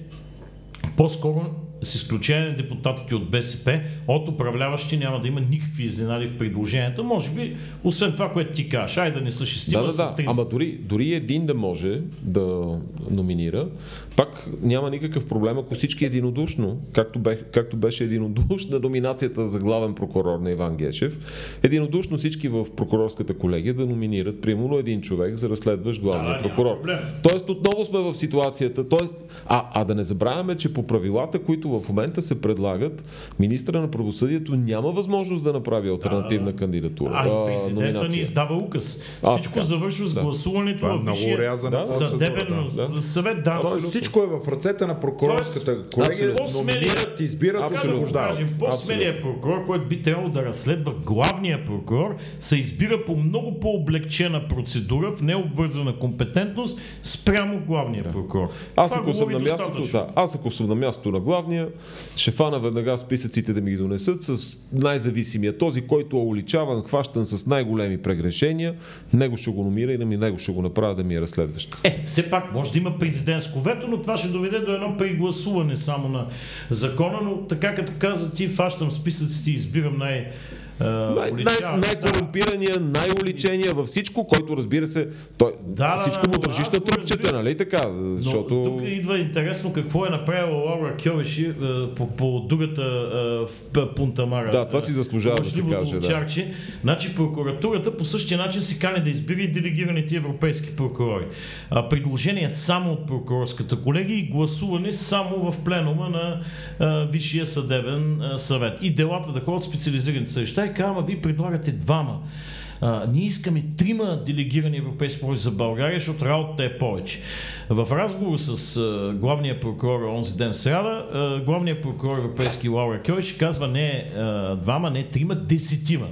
S3: по-скоро с изключение на депутатите от БСП, от управляващи няма да има никакви изненади в предложенията. Може би, освен това, което ти кажеш, ай да не са шестима,
S2: Да, да, да. Ама дори, дори един да може да номинира, пак няма никакъв проблем, ако всички единодушно, както, бе, както беше единодушна номинацията за главен прокурор на Иван Гешев, единодушно всички в прокурорската колегия да номинират примерно един човек за разследващ главния
S3: Да,
S2: прокурор. Тоест отново сме в ситуацията, тоест, а, а да не забравяме, че по правилата, които в момента се предлагат, министра на правосъдието няма възможност да направи альтернативна кандидатура.
S3: А, и
S2: а,
S3: президента ни издава указ.
S2: А,
S3: Всичко завършва с
S2: Да.
S3: гласуването
S1: е
S3: в Висшия
S2: Да,
S3: съдебен
S2: да, да.
S3: съвет. Да,
S1: Тоест всичко е в ръцете на прокурорската
S3: Тоест,
S1: колегия. Номинират, избират,
S3: да
S1: освобождават.
S3: по-смелият прокурор, който би трябвало да разследва главния прокурор, се избира по много по-облегчена процедура в необвързана компетентност спрямо главния прокурор.
S2: Аз ако съм на мястото, да, аз ако съм на мястото на главния, ще фана веднага списъците да ми ги донесат с най-зависимия. Този, който е уличаван, хващан с най-големи прегрешения, него ще го номира и на ми него ще го направя да ми е разследващ.
S3: Е, все пак може да има президентско вето, но това ще доведе до едно прегласуване само на закона, но така като каза ти, фащам списъците и избирам най- а,
S2: Най- най-
S3: уличаван.
S2: най-корумпирания, най-уличения във всичко, който разбира се, той,
S3: Да, да,
S2: всичко му
S3: да,
S2: държиш
S3: аз
S2: на
S3: разбирам.
S2: нали така?
S3: Но
S2: Защото...
S3: тук идва интересно какво е направила Лаура Кьовеши е, по, по другата е, в Пунтамара.
S2: Да, това си заслужава да се каже, да.
S3: Значи прокуратурата по същия начин се кани да избира и делегираните европейски прокурори. А, предложение само от прокурорската колегия и гласуване само в пленума на а, Висшия съдебен а, съвет. И делата да ходят специализираните съдища и казва, вие предлагате двама. А, ние искаме трима делегирани европейски прокурори за България, защото работата е повече. В разговор с а, главния прокурор онзи ден в сряда, а, главният прокурор европейски Лаура Кьой казва не а, двама, не трима, десетима.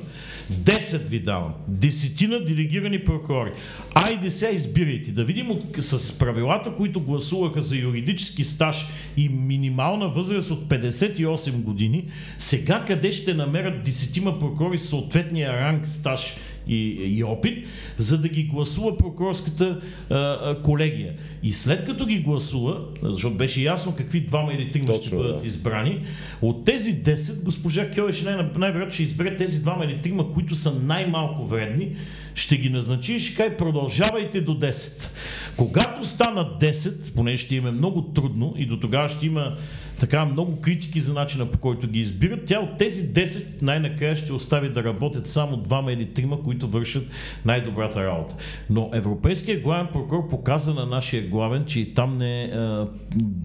S3: Десет ви давам. Десетина делегирани прокурори. Айде сега избирайте. Да видим от, с правилата, които гласуваха за юридически стаж и минимална възраст от 58 години, сега къде ще намерят десетима прокурори с съответния ранг, стаж и, и опит, за да ги гласува прокурорската а, а, колегия. И след като ги гласува, защото беше ясно какви двама или трима ще бъдат
S2: да.
S3: избрани, от тези 10 госпожа най- най-вероятно ще избере тези двама или трима, които са най-малко вредни, ще ги назначи и ще каже продължавайте до 10. Когато станат 10, понеже ще им е много трудно и до тогава ще има така много критики за начина по който ги избират, тя от тези 10 най-накрая ще остави да работят само двама или трима, които вършат най-добрата работа. Но Европейският главен прокурор показа на нашия главен, че и там не, а,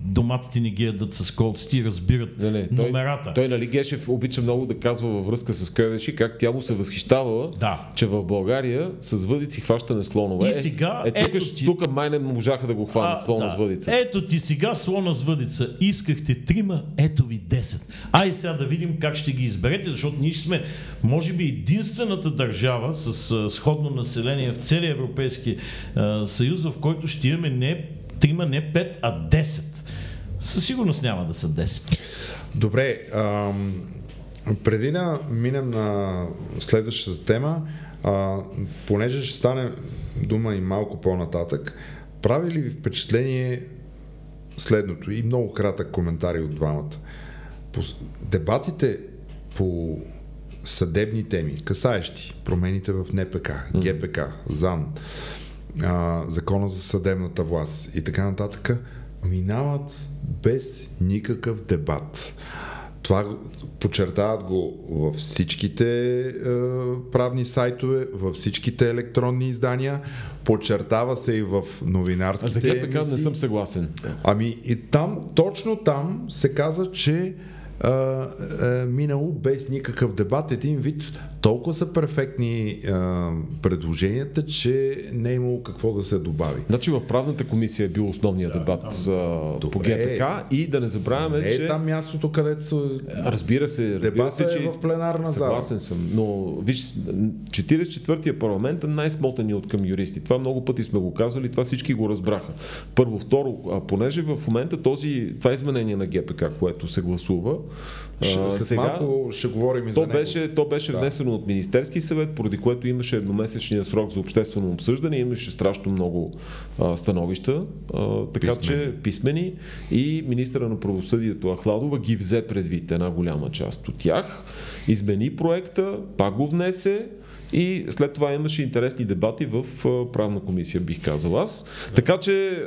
S3: доматите не ги ядат с колците и разбират
S2: Не, не, той,
S3: номерата.
S2: той, нали, Гешев обича много да казва във връзка с Кевеши, как тя му се възхищавала,
S3: Да.
S2: че в България с въдици хващане слонове.
S3: И сега,
S2: е, тук,
S3: ето ти-
S2: тук май не можаха да го хванат
S3: А,
S2: слона
S3: да.
S2: с въдица.
S3: Ето ти сега слона с въдица. Искахте трима, ето ви 10. Ай сега да видим как ще ги изберете, защото ние сме, може би, единствената държава с а, сходно население в целия Европейски а, съюз, в който ще имаме не трима, не 5, а 10. Със сигурност няма да са 10.
S1: Добре, ам, преди да минем на следващата тема, а, понеже ще стане дума и малко по-нататък, прави ли ви впечатление следното и много кратък коментари от двамата? По, дебатите по съдебни теми, касаещи промените в НПК, ГПК, ЗАН, а, Закона за съдебната власт и така нататък, минават без никакъв дебат. Това подчертават го във всичките е, правни сайтове, във всичките електронни издания, подчертава се и в
S2: А
S1: новинарските
S2: за ГПК не съм съгласен.
S1: Ами и там, точно там се каза, че а, е минало без никакъв дебат. Един вид толкова са перфектни а, предложенията, че не е имало какво да се добави.
S2: Значи в правната комисия е бил основният дебат а, по. ГПК и да не забравяме,
S1: Не
S2: че...
S1: е там мястото, където са...
S2: Разбира се, разбира
S1: Дебатът
S2: се,
S1: е
S2: че
S1: в пленарна зала.
S2: Съгласен съм, но виж, 44-я парламент е най-смотани от към юристи. Това много пъти сме го казвали, това всички го разбраха. Първо, второ, понеже в момента този, това изменение на ГПК, което се гласува,
S1: Ще, сега, малко ще говорим и
S2: то
S1: за него.
S2: Беше, то беше
S1: Да.
S2: внесено от Министерски съвет, поради което имаше едномесечния срок за обществено обсъждане, имаше страшно много а, становища, а, така
S1: Писмени.
S2: че писмени и министра на правосъдието Ахладова ги взе предвид една голяма част от тях, измени проекта, пак го внесе и след това имаше интересни дебати в правна комисия, бих казал аз. Така че,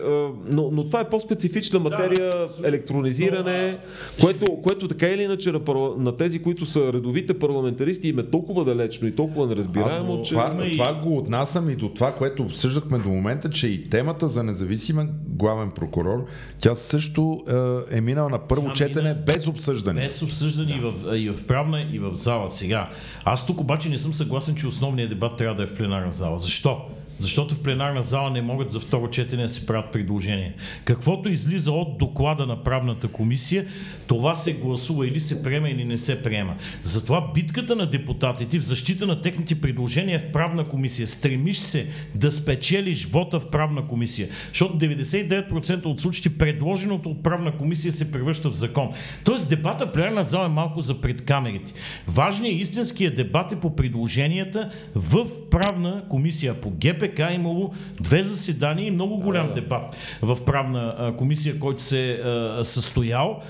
S2: но, но това е по-специфична материя, електронизиране, което, което така или иначе на, на тези, които са редовите парламентаристи, им е толкова далечно и толкова
S1: Аз
S2: неразбираемо, че...
S1: това,
S3: и-
S1: това го отнасям и до това, което обсъждахме до момента, че и темата за независим главен прокурор, тя също е, е минала на първо
S3: Тя
S1: четене
S3: мина
S1: без обсъждане.
S3: Без обсъждане и, в, и в правна, и в зала. Сега, аз тук обаче не съм съгласен, че основният дебат трябва да е в пленарна зала. Защо? Защото в пленарна зала не могат за второ четене да се правят предложения. Каквото излиза от доклада на правната комисия, това се гласува или се приема, или не се приема. Затова битката на депутатите в защита на техните предложения в правна комисия. Стремиш се да спечелиш вота в правна комисия. Защото 99% от случаите предложеното от правна комисия се превръща в закон. Тоест дебата в пленарна зала е малко за пред камерите. Важният истинският дебат е по предложенията в правна комисия. По ГПК е имало две заседания и много голям дебат в правна комисия, който се е състоял.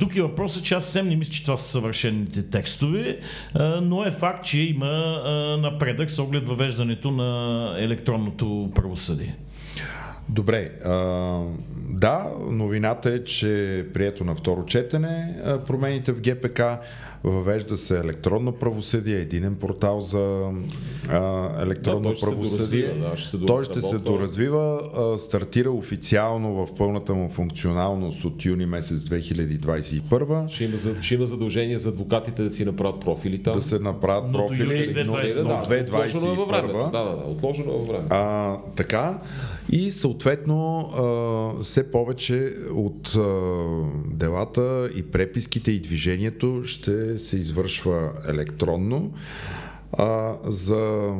S3: Тук е въпросът, че аз съвсем не мисля, че това са съвършените текстове, но е факт, че има напредък с оглед въвеждането на електронното правосъдие.
S1: Добре, а, да, новината е, че е прието на второ четене промените в ГПК, въвежда се електронно правосъдие, единен портал за а, електронно
S2: Да, той ще се
S1: правосъдие.
S2: доразвива, да, ще се
S1: той ще се доразвива, а, стартира официално в пълната му функционалност от юни месец 2021.
S2: Ще има, за- ще има задължение за адвокатите да си направят профили там.
S1: Да се направят
S3: Но до
S1: профили
S3: юли 2021.
S1: до
S2: да, отложено е във времето.
S1: 2021.
S2: Да, да, да, отложено е във времето.
S1: А, така. И съответно а, все повече от а, делата и преписките и движението ще се извършва електронно. А, за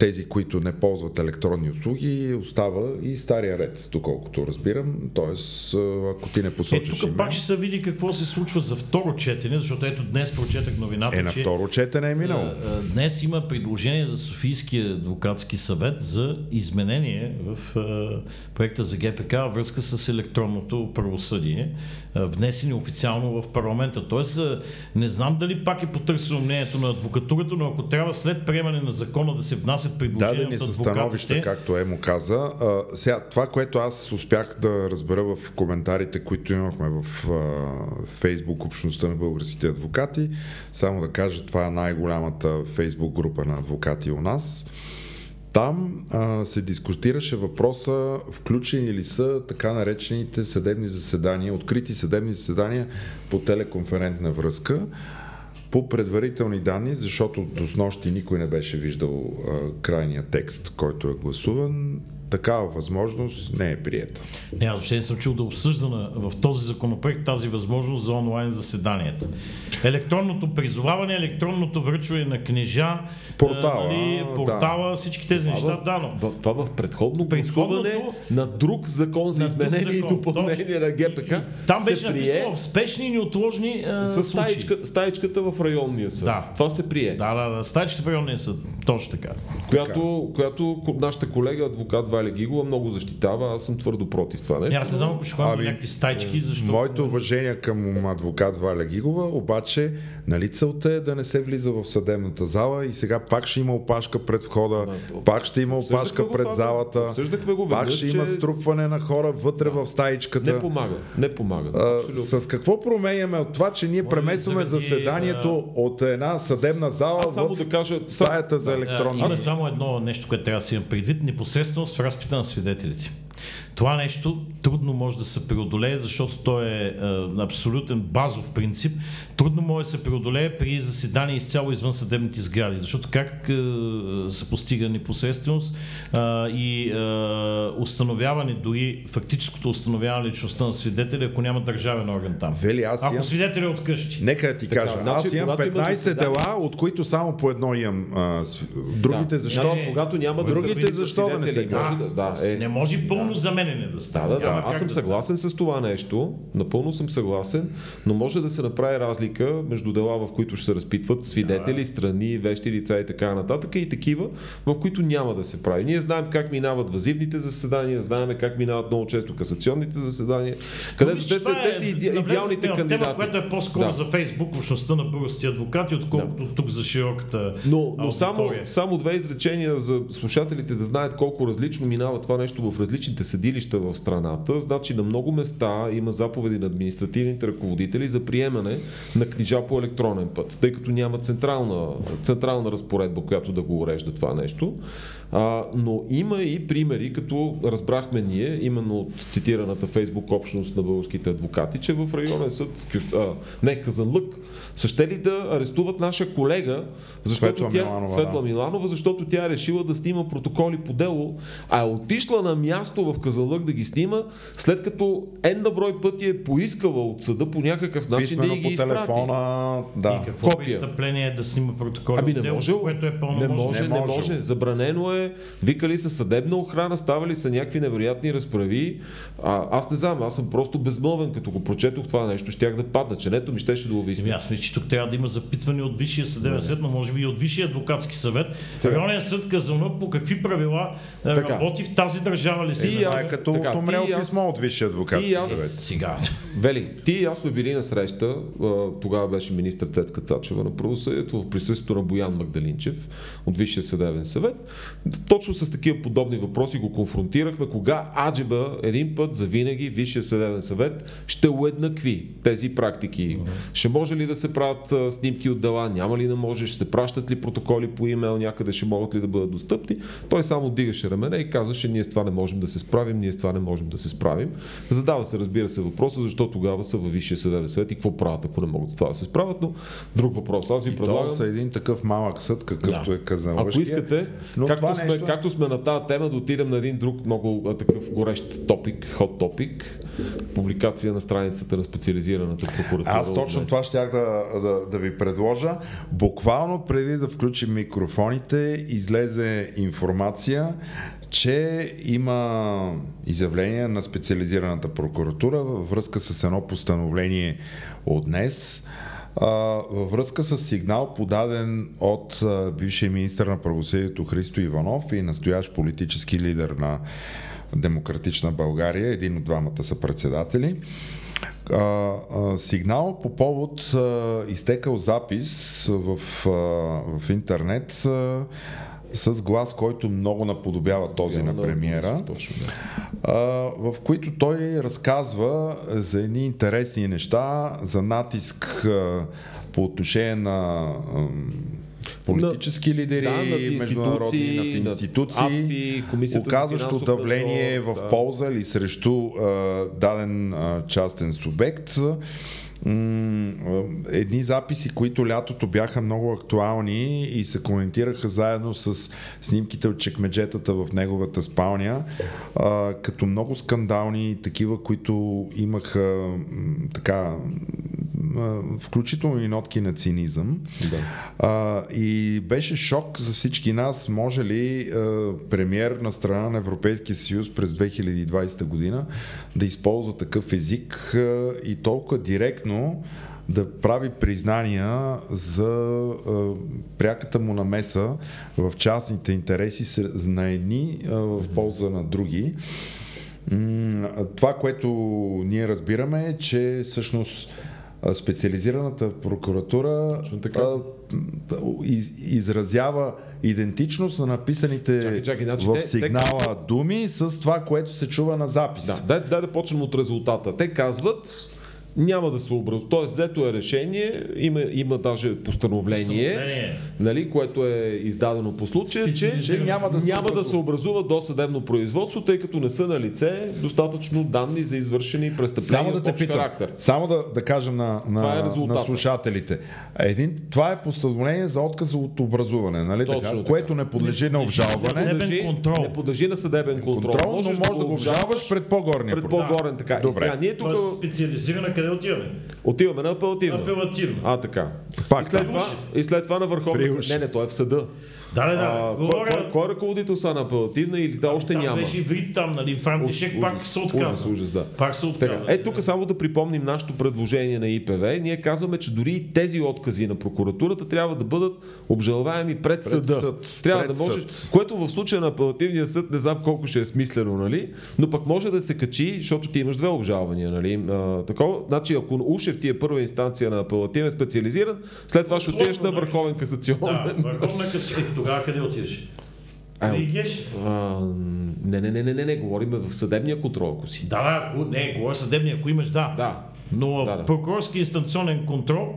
S1: тези, които не ползват електронни услуги, остава и стария ред, доколкото разбирам. Тоест, ако ти не
S3: Е,
S1: посочиш
S3: тук
S1: име,
S3: пак ще се види какво се случва за второ четене, защото ето днес прочетах новината,
S1: е на
S3: че
S1: второ четене е минало.
S3: днес има предложение за Софийския адвокатски съвет за изменение в проекта за ГПК връзка с електронното правосъдие, внесени официално в парламента. Тоест, не знам дали пак е потърсено мнението на адвокатурата, но ако трябва след приемане на закона да се внасят предложения
S1: Дадени са становища, както Емо каза. А, сега, това, което аз успях да разбера в коментарите, които имахме в а, Фейсбук общността на българските адвокати, само да кажа, това е най-голямата Фейсбук група на адвокати у нас. Там а, се дискутираше въпроса, включени ли са така наречените съдебни заседания, открити съдебни заседания по телеконферентна връзка по предварителни данни, защото до снощи никой не беше виждал а, крайния текст, който е гласуван. Такава възможност не е приета.
S3: Не, аз въобще не съм чул да обсъждана в този законопроект тази възможност за онлайн заседанията. Електронното призоваване, електронното връчване на книжа,
S1: Портала,
S3: нали,
S1: да.
S3: портала, всички тези неща, да, но
S2: В, това в предходно
S3: Предходното-
S2: гласуване на друг закон за изменение и допълнение
S3: точно.
S2: на ГПК
S3: там беше написано в спешни и неотложни а,
S2: с стаичка, стаичката в районния съд.
S3: Да.
S2: Това се прие.
S3: Да, да, да. Стачите в районния съд. Точно така.
S2: Която, която ко- нашата колега, адвокат Валя Гигова, много защитава. Аз съм твърдо против това нещо.
S3: Не, аз не знам ако ще ходим
S1: Ами,
S3: някакви стайчки, защото...
S1: Моето уважение към адвокат Валя Гигова, обаче, нали целта е да не се влиза в съдебната зала и сега пак ще има опашка пред входа, пак ще има опашка
S2: го
S1: пред
S2: това,
S1: залата,
S2: обсъждахме го
S1: пак
S2: веднъж,
S1: ще има
S2: че-
S1: струпване на хора вътре в стаичката.
S2: Не помага. Не помага.
S1: А, с какво променяме от това, че ние преместваме заседанието от една съдебна зала
S2: Аз само
S1: в
S2: да кажа,
S1: стаята за
S3: А,
S1: електронни
S3: Има само едно нещо, което трябва да си имам предвид. Непосредственост в разпита на свидетелите. Това нещо трудно може да се преодолее, защото то е, е абсолютен базов принцип. Трудно може да се преодолее при заседания изцяло извън съдебните сгради. Защото как е, се постига непосредственост е, и е, установяване, дори фактическото установяване личността на свидетеля, ако няма държавен орган там.
S1: Вели, аз
S3: ако
S1: имам-
S3: свидетеля е от къщи.
S1: Нека да ти
S2: Така,
S1: кажа,
S2: значи,
S1: аз имам
S2: когато има
S1: 15
S2: заседание-
S1: дела, от които само по едно имам. А, с- другите
S2: Да.
S1: защо?
S2: Значи, когато няма да
S1: Другите
S2: се види
S1: защо да не се
S2: свидетели, да, да, е.
S3: Не може пълно Само за мен не да стане.
S2: Да, да, да. Аз съм
S3: да
S2: съгласен с това нещо. Напълно съм съгласен, но може да се направи разлика между дела, в които ще се разпитват свидетели, страни, вещи лица и така нататък, и такива, в които няма да се прави. Ние знаем как минават вазивните заседания, знаем как минават много често касационните заседания, където
S3: Виж,
S2: те са,
S3: това
S2: те
S3: е-
S2: са
S3: навлезахме
S2: идеалните
S3: в
S2: кандидати.
S3: Тема, която е по-скоро
S2: Да.
S3: за Фейсбук, общността на българските адвокати, отколкото тук за широката
S2: Но, но само, само две изречения за слушателите да знаят колко различно минава това нещо в различните съдилища в страната. Значи на много места има заповеди на административните ръководители за приемане на книжа по електронен път, тъй като няма централна, централна разпоредба, която да го урежда това нещо. А, но има и примери, като разбрахме ние, именно от цитираната фейсбук общност на българските адвокати, че в районен съд, а, не, Казанлък, са ще ли да арестуват наша колега, защото
S1: Светла
S2: тя,
S1: Миланова,
S2: Светла
S1: да.
S2: Миланова, защото тя е решила да снима протоколи по дело, а е отишла на място в Казанлък да ги снима, след като една брой пъти е поискала от съда по някакъв начин да
S1: Писмено по
S2: ги изпрати.
S1: телефона,
S3: И
S1: да.
S3: какво
S2: копия.
S3: престъпление е да снима протоколи
S2: Ами не
S3: делото,
S2: може,
S3: което е пълно
S2: не може,
S1: Не
S2: не
S1: може.
S2: може. Забранено е. Викали са съдебна охрана, ставали са някакви невероятни разправи. А, аз не знам, аз съм просто безмълвен, като го прочетох това нещо, щях да падна. Ченето ми щеше да
S3: Еми,
S2: смях.
S3: аз мисля, че тук трябва да има запитване от Висшия съдебен съвет, но може би и от Висшия адвокатски съвет.
S2: Сега.
S3: Районен съд Казанлък по какви правила е,
S2: Така.
S3: работи в тази държава ли
S2: И
S3: си?
S1: Това е
S2: аз-
S1: като
S2: така,
S1: отумрел
S2: и аз-
S1: писмо от Висшия адвокатски
S2: и аз-
S1: съвет.
S3: Сега.
S2: Вели, ти и аз сме били на среща, тогава беше министър Цецка Цачева на правосъдието, в присъствието на Боян Магдалинчев от Висшия съдебен съвет. Точно с такива подобни въпроси го конфронтирахме, кога Аджеба един път за винаги Висшия съдебен съвет ще уеднакви тези практики. Ще може ли да се правят а, снимки от дела, няма ли да може, ще се пращат ли протоколи по имейл, някъде ще могат ли да бъдат достъпни. Той само дигаше рамене и казваше, ние с това не можем да се справим, ние с това не можем да се справим. Задава се, разбира се, въпроса, защо тогава са във Висшия съдебен съвет и какво правят, ако не могат с това да се справят, но друг въпрос. Аз ви
S1: То
S2: предлагам...
S1: са един такъв малък съд, какъвто
S3: Да.
S1: е казан.
S2: Ако искате,
S1: Но
S2: както,
S1: това
S2: сме,
S1: нещо
S2: както сме на тази тема, да отидем на един друг много такъв горещ топик, хот топик, публикация на страницата на специализираната прокуратура.
S1: Аз точно това щях да, да, да ви предложа. Буквално преди да включим микрофоните, излезе информация, че има изявление на специализираната прокуратура във връзка с едно постановление от днес. Във връзка с сигнал подаден от бившия министр на правосъдието Христо Иванов и настоящ политически лидер на Демократична България, един от двамата са председатели. Сигнал по повод изтекал запис в, в интернет с глас, който много наподобява този на
S2: Много
S1: премиера
S2: да.
S1: в които той разказва за едни интересни неща, за натиск по отношение на политически лидери,
S2: да, над
S1: международни,
S2: институции,
S1: над институции, оказващо давление
S2: надзор,
S1: в
S2: да.
S1: полза или срещу а, даден а, частен субект. Едни записи, които лятото бяха много актуални и се коментираха заедно с снимките от чекмеджетата в неговата спалня, а, като много скандални, такива, които имаха така включително и нотки на цинизъм.
S2: Да.
S1: А, и беше шок за всички нас, може ли а, премьер на страна на Европейския съюз през 2020 година да използва такъв език а, и толкова директно да прави признания за а, пряката му намеса в частните интереси на едни а, в полза на други. Това, което ние разбираме е, че всъщност специализираната прокуратура
S2: така.
S1: а, м, из- изразява идентичност на написаните
S2: Чакай, чакай, значи
S1: в
S2: те- те
S1: сигнала
S2: казват-
S1: думи с това, което се чува на запис.
S2: Да, дай, дай да почнем от резултата. Те казват, няма да се образува. Тоест, взето е решение, има, има даже постановление,
S3: Постановление.
S2: нали, което е издадено по случая, че,
S3: Че
S1: няма да се
S2: няма да
S1: образува.
S2: се образува до съдебно производство, тъй като не са на лице достатъчно данни за извършени престъпления
S1: Само да те питам,
S2: характер.
S1: само да, да кажем на,
S2: Това е
S1: на,
S2: резултата.
S1: на слушателите. Един, това е постановление за отказ от образуване, нали
S2: Точно
S1: така?
S2: така.
S1: което не подлежи на обжалване.
S3: Съдебен
S2: Подлежи-
S3: контрол.
S2: Не подлежи на съдебен контрол.
S1: Контрол, но можеш да го обжалваш пред по-горния
S2: пред по-горен. Така. И
S1: Добре.
S2: сега ние тук
S3: Тоест специализирана, къде отиваме?
S2: отиваме на апелативно.
S3: Апелативно.
S2: А, така.
S1: Пак
S2: и, след това, и след това на върховна...
S1: Приуш.
S2: Не, не, той е в съда.
S3: Да, да, да.
S2: А, кой,
S3: Говоря-
S2: кой, кой ръководител са на апелативна или да, още
S3: там
S2: няма?
S3: беше вид там, нали, Франтишек пак се отказа.
S2: Ужас, ужас, да.
S3: Пак се
S2: Така,
S3: отказа.
S2: е, тук само да припомним нашето предложение на ИПВ. Ние казваме, че дори и тези откази на прокуратурата трябва да бъдат обжалваеми пред,
S1: Пред
S2: съда.
S1: съд.
S2: Трябва
S1: Пред
S2: да може,
S1: съд.
S2: което в случая на апелативния съд не знам колко ще е смислено, нали? но пък може да се качи, защото ти имаш две обжалвания. Нали? А, такова, значи, ако Ушев ти е първа инстанция на апелативен специализиран, след това ще отидеш на? Върховен касационен.
S3: Да, върховна къса. Тогава къде отиваш?
S2: А,
S3: И геш.
S2: а, не, не, не, не, не, не, говорим в съдебния контрол, ако си.
S3: Да, да, ако, не, говоря съдебния, ако имаш, да.
S2: Да.
S3: Но
S2: Да, да.
S3: прокурорски инстанционен контрол,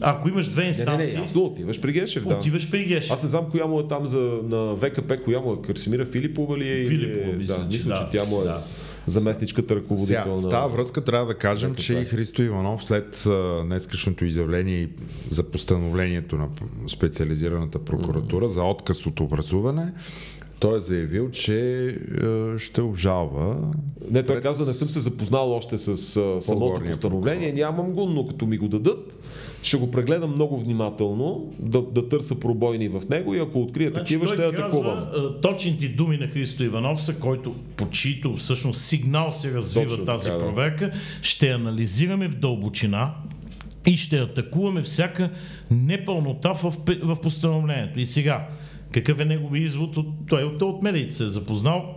S3: ако имаш две
S2: Не, не, не,
S3: инстанции,
S2: ясно, отиваш при Гешев, да.
S3: отиваш при Геш.
S2: Аз не знам коя му е там за, на ВКП, коя му е Красимира Филипова ли е? или
S3: Филипова, мисля,
S2: да,
S3: че
S2: мисля,
S3: да.
S2: че тя му е
S3: Да.
S2: Заместничката
S1: Сега,
S2: ръководител
S1: в
S2: на...
S1: тази връзка трябва да кажем, че и Христо Иванов след днескашното изявление за постановлението на специализираната прокуратура за отказ от образуване, той е заявил, че а, ще обжалва.
S2: Не, той каза, не съм се запознал още с а, самото
S1: По-горния
S2: постановление, нямам го, но като ми го дадат, ще го прегледам много внимателно, да, да търся пробойни в него и ако открия такива,
S3: Значи той
S2: ще атакувам.
S3: Казва, а, точните думи на Христо Иванов са, който по чието всъщност сигнал се развива
S2: Точно
S3: тази
S2: така, да.
S3: проверка, ще анализираме в дълбочина и ще атакуваме всяка непълнота в, в постановлението. И сега, какъв е негови извод? От, той от, от медиите се е запознал,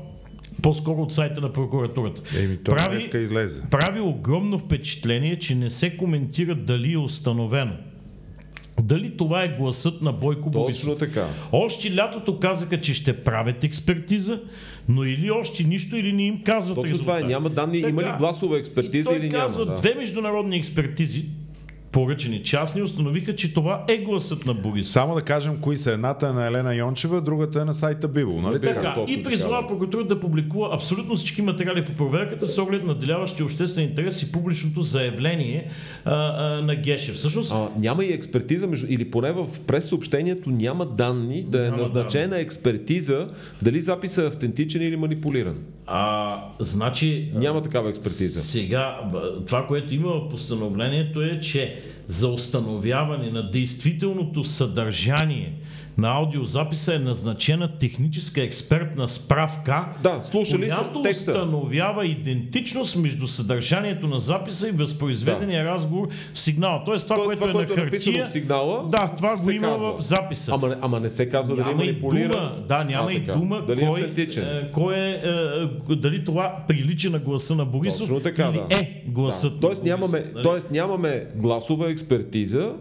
S3: по-скоро от сайта на прокуратурата.
S1: Еми, той Прави... излезе.
S3: прави огромно впечатление, че не се коментира дали е установено. Дали това е гласът на Бойко Борисов?
S2: Точно така.
S3: Още лятото казаха, че ще правят експертиза, но или още нищо, или не им казват
S2: Точно това е.
S3: резултат.
S2: Няма данни. Има ли гласова експертиза
S3: и той
S2: или
S3: казва,
S2: няма? Да.
S3: две международни експертизи, поръчени частни, установиха, че това е гласът на Борисов.
S1: Само да кажем кои са. Едната е на Елена Йончева, другата е на сайта Биво. Нали?
S2: Така,
S3: Така, и призвава
S2: да.
S3: прокуратурата да публикува абсолютно всички материали по проверката с оглед наделяващи обществен интерес и публичното заявление а, а, на Гешев. Всъщност,
S2: А, няма и експертиза, между, или поне в прес-съобщението няма данни да е
S3: Няма
S2: назначена експертиза дали записът е автентичен или манипулиран.
S3: а, значи,
S2: Няма такава експертиза.
S3: Сега, това, което има в постановлението е, че за установяване на действителното съдържание на аудиозаписа е назначена техническа експертна справка,
S2: Да, слушали
S3: която
S2: текста.
S3: установява идентичност между съдържанието на записа и възпроизведения разговор в сигнала. Тоест това,
S2: Тоест,
S3: което
S2: това,
S3: е
S2: което
S3: на
S2: е написано
S3: хартия,
S2: в сигнала,
S3: да, това го има
S2: казва.
S3: в записа.
S2: Ама, не- ама не се казва дали е
S3: Няма и
S2: манипулиран.
S3: дума, да, няма
S2: А,
S3: и дума
S2: Дали е
S3: кой,
S2: автентичен.
S3: е, кой е, е, дали това прилича на гласа на Борисов
S2: Точно така,
S3: или
S2: да.
S3: е гласът
S2: Да. Тоест,
S3: на
S2: нямаме,
S3: Борисов, нали?
S2: тоест нямаме гласова експертиза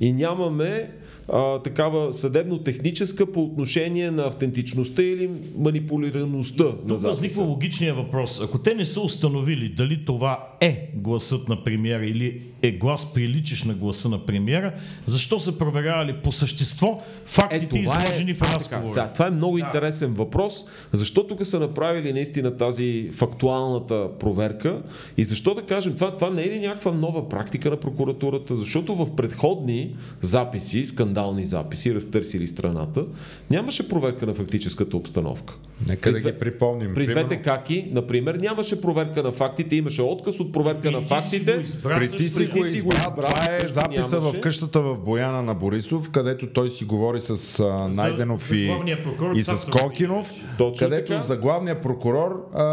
S2: и нямаме а, такава съдебно-техническа по отношение на автентичността или манипулираността на
S3: Тук възниква
S2: записа.
S3: логичния въпрос. Ако те не са установили дали това е гласът на премиера или е глас приличащ на гласа на премиера, защо са проверявали по същество фактите, изложени в
S2: а, така,
S3: разговора?
S2: сега, това е много интересен въпрос. Защо тук са направили наистина тази фактуалната проверка и защо да кажем, това, това не е ли някаква нова практика на прокуратурата? Защото в предходни записи, скандални записи, разтърсили страната, нямаше проверка на фактическата обстановка.
S1: Нека да
S2: При
S1: ги припомним.
S2: При двете каки, например, нямаше проверка на фактите, имаше отказ от проверка на
S3: си го
S2: фактите.
S1: При ти си
S3: и-
S1: го избра. Това е записа
S2: нямаше.
S1: в къщата в Бояна на Борисов, където той си говори с а, Найденов
S3: за
S1: и,
S3: прокурор
S1: и с. Кокинов,
S2: Точно
S1: където
S2: така.
S1: за главния прокурор а,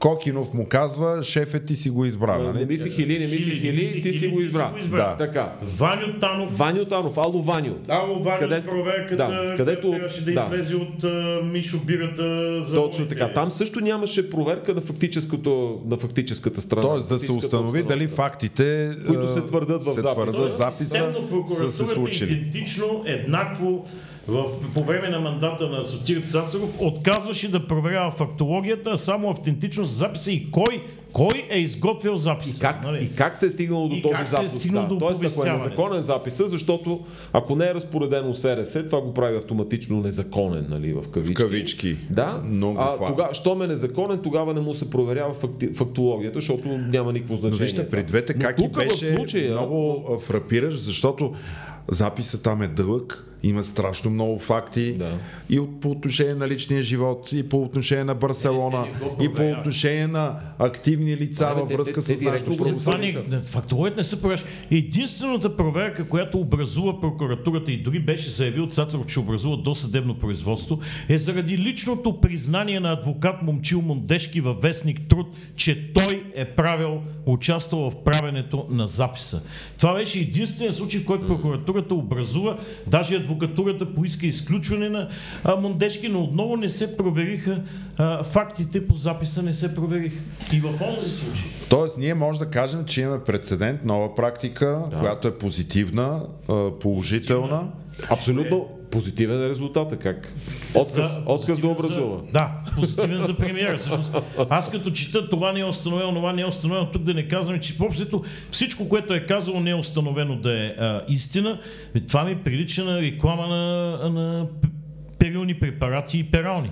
S1: Кокинов му казва, шефът ти си го избра.
S2: Не
S1: Нали?
S2: хили, не мисли
S3: Хили, не мисли
S2: хили, ти си
S3: хили,
S2: го
S3: ти си го избра.
S1: Да.
S2: Така.
S3: Ваню Танов
S2: Ваню Танов, Ало Ваню.
S3: Ало, Ваню
S2: Където-
S3: с проверката,
S2: да, където-
S3: трябваше да,
S2: да.
S3: излезе от а, Мишо Бирата за
S2: Точно така. Там също нямаше проверка на, фактическото, на фактическата страна.
S1: Тоест да се установи дали фактите
S2: Които се твърдят в
S1: се
S2: записа.
S1: твърдят в записа са се случили.
S3: идентично, еднакво в, по време на мандата на Сотир Цацаров отказваше да проверява фактологията, само автентичност записа и кой, кой е изготвил записа.
S2: И как,
S3: нали?
S2: и как се е стигнало до
S3: И
S2: този
S3: как се е
S2: запис?
S3: стигнало до
S2: Тоест, ако е незаконен записа, защото ако не е разпоредено СРС, това го прави автоматично незаконен, нали, в кавички.
S1: В кавички.
S2: Да,
S1: Много
S2: а тога, щом е незаконен, тогава не му се проверява факти, фактологията, защото няма никакво
S1: Но
S2: значение.
S1: вижте, при двете
S2: Но
S1: как и
S2: тук в
S1: беше
S2: случая,
S1: много фрапираш, защото записа там е дълъг Има страшно много факти
S2: Да.
S1: и от, по отношение на личния живот, и по отношение на Барселона,
S3: те не го
S1: и по отношение на активни лица
S2: бе,
S1: във връзка с нашето
S2: го
S1: правосъдие.
S3: Не, се проверяш. Единствената проверка, която образува прокуратурата и дори беше заявил Цацаров, че образува досъдебно производство, е заради личното признание на адвокат Момчил Мондешки във вестник Труд, че той е правил, участвал в правенето на записа. Това беше единственият случай, в който прокуратурата образува. Даже адвокатурата поиска изключване на а, Мондешки, но отново не се провериха а, фактите по записа, не се провериха. И в онзи случай.
S1: Тоест, ние може да кажем, че имаме прецедент, нова практика, която е позитивна, положителна.
S2: Абсолютно позитивен е резултата. Как? Отказ,
S3: За-
S2: отказ да образува.
S3: За, да, позитивен за премиера. Всъщност, аз като чета това не е установено, това не е установено, тук да не казваме, че въобще всичко, което е казало, не е установено да е а, истина. Това ми прилича на реклама на, на перилни препарати и перални.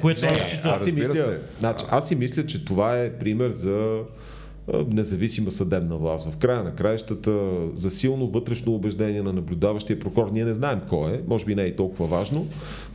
S3: което аз чета.
S2: Аз си, мисля, значи, аз си мисля, че това е пример за независима съдебна власт. В края на краищата за силно вътрешно убеждение на наблюдаващия прокурор. Ние не знаем кой е, може би не е и толкова важно.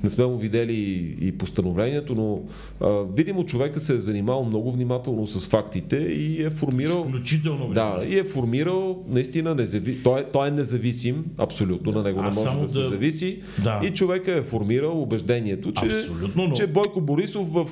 S2: Не сме му видели и, постановлението, но а, видимо човека се е занимавал много внимателно с фактите и е формирал
S3: Включително.
S2: Да, и е формирал наистина незави... той, е, той е независим, абсолютно, на него не може
S3: само
S2: да се
S3: да-
S2: зависи.
S3: Да.
S2: И човека е формирал убеждението, че,
S3: Абсолютно, но-
S2: че Бойко Борисов в,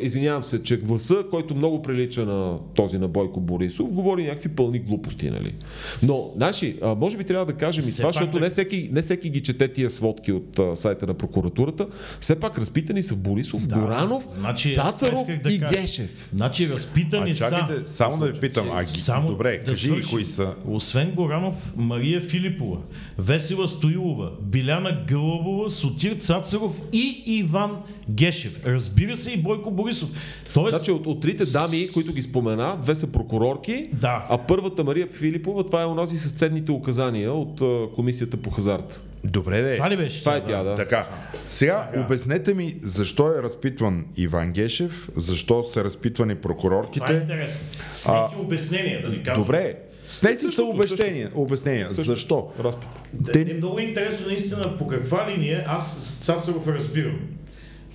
S2: извинявам се, че гласа, който много прилича на този на Бойко Борисов, говори някакви пълни глупости, нали? Но, значи, може би трябва да кажем и това,
S3: пак
S2: защото не всеки, не всеки ги чете тия сводки от а, сайта на прокуратурата. Все пак разпитани са Борисов,
S3: Да.
S2: Горанов,
S3: Значи,
S2: Цацаров
S3: да
S2: и
S3: кажа.
S2: Гешев.
S3: Значи разпитани
S1: А чакайте,
S3: са.
S1: само да ви питам, а ги,
S3: Само
S1: добре,
S3: да
S1: кажи ги
S3: свършим.
S1: кои са.
S3: Освен Горанов, Мария Филипова, Весела Стоилова, Биляна Гълъбова, Сотир Цацаров и Иван Гешев. Разбира се и Бойко Борисов. Тоест,
S2: Значи от, от трите дами, които ги спомена, две са прокурорки,
S3: Да.
S2: а първата Мария Филипова, това е онази с ценните указания от Комисията по хазарт.
S1: Добре, де.
S3: това ли беше?
S2: Това е тя, да.
S1: Така, сега обяснете ми защо е разпитван Иван Гешев, защо са разпитвани
S3: Това е
S1: прокурорките.
S3: интересно. Снети обяснения, да ви кажа.
S1: Добре, снети са обяснения. обяснения. Защо?
S2: Разпит.
S3: Те... Е много интересно наистина по каква линия аз Цацаров разбирам.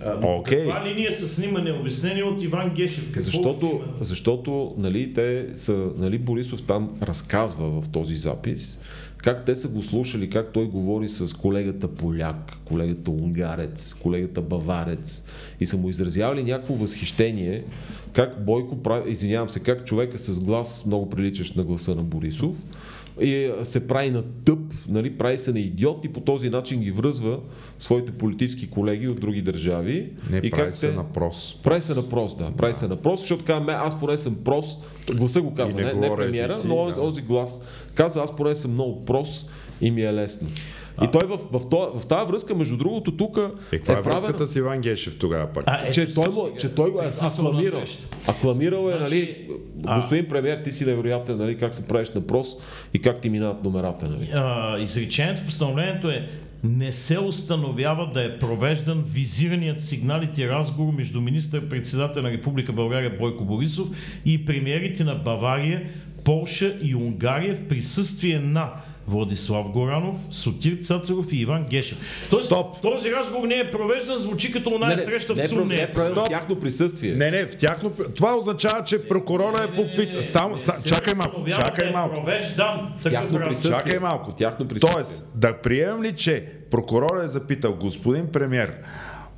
S3: А, но по
S1: Окей.
S3: Каква линия са снимане обяснения от Иван Гешев? Какво
S2: Защото, защото нали, те са, нали, Борисов там разказва в този запис как те са го слушали, как той говори с колегата поляк, колегата унгарец, колегата баварец и са му изразявали някакво възхищение, как Бойко прави, извинявам се, как човека с глас много приличащ на гласа на Борисов и а, се прави на тъп, нали, прави се на идиот и по този начин ги връзва своите политически колеги от други държави.
S1: Не
S2: и
S1: прави
S2: как
S1: се
S2: те-
S1: на прос.
S2: прави се на прост, да. Прави се на прост, защото казва, «Ме, аз поне съм прост. Гласа го казва,
S1: не
S2: не, не премиера,
S1: езици,
S2: но
S1: да.
S2: този глас каза, аз поне съм много прост и ми е лесно. И той в, в, в, в тази връзка, между другото, тук
S1: Е, каква е,
S2: е правен,
S1: връзката с Иван Гешев тогава пак?
S3: А, ето
S2: че той, му, че той го е акламирал. Акламирал е,
S3: Значи,
S2: нали,
S3: а-
S2: господин премьер, ти си невероятен, нали, как се правиш на прост и как ти минават номерата, нали.
S3: а, изречението, постановлението е не се установява да е провеждан визираният сигналите и разговор между министър-председател на Република България Бойко Борисов и премиерите на Бавария, Полша и Унгария в присъствие на Владислав Горанов, Сотир Цацаров и Иван Гешев. Тоест,
S1: Стоп!
S3: този разговор не е провеждан, звучи като оная среща в
S2: не,
S3: ЦУМ.
S2: не,
S3: Не,
S2: е правил
S1: Стоп.
S2: в тяхно присъствие.
S1: Не, не, в тяхно... Това означава, че прокурора е попит... Само, са, чакай малко, чакай малко.
S3: Провеждан
S2: В тяхно присъствие.
S1: Чакай малко.
S2: В тяхно присъствие.
S1: Тоест, да приемем ли, че прокурор е запитал господин премьер,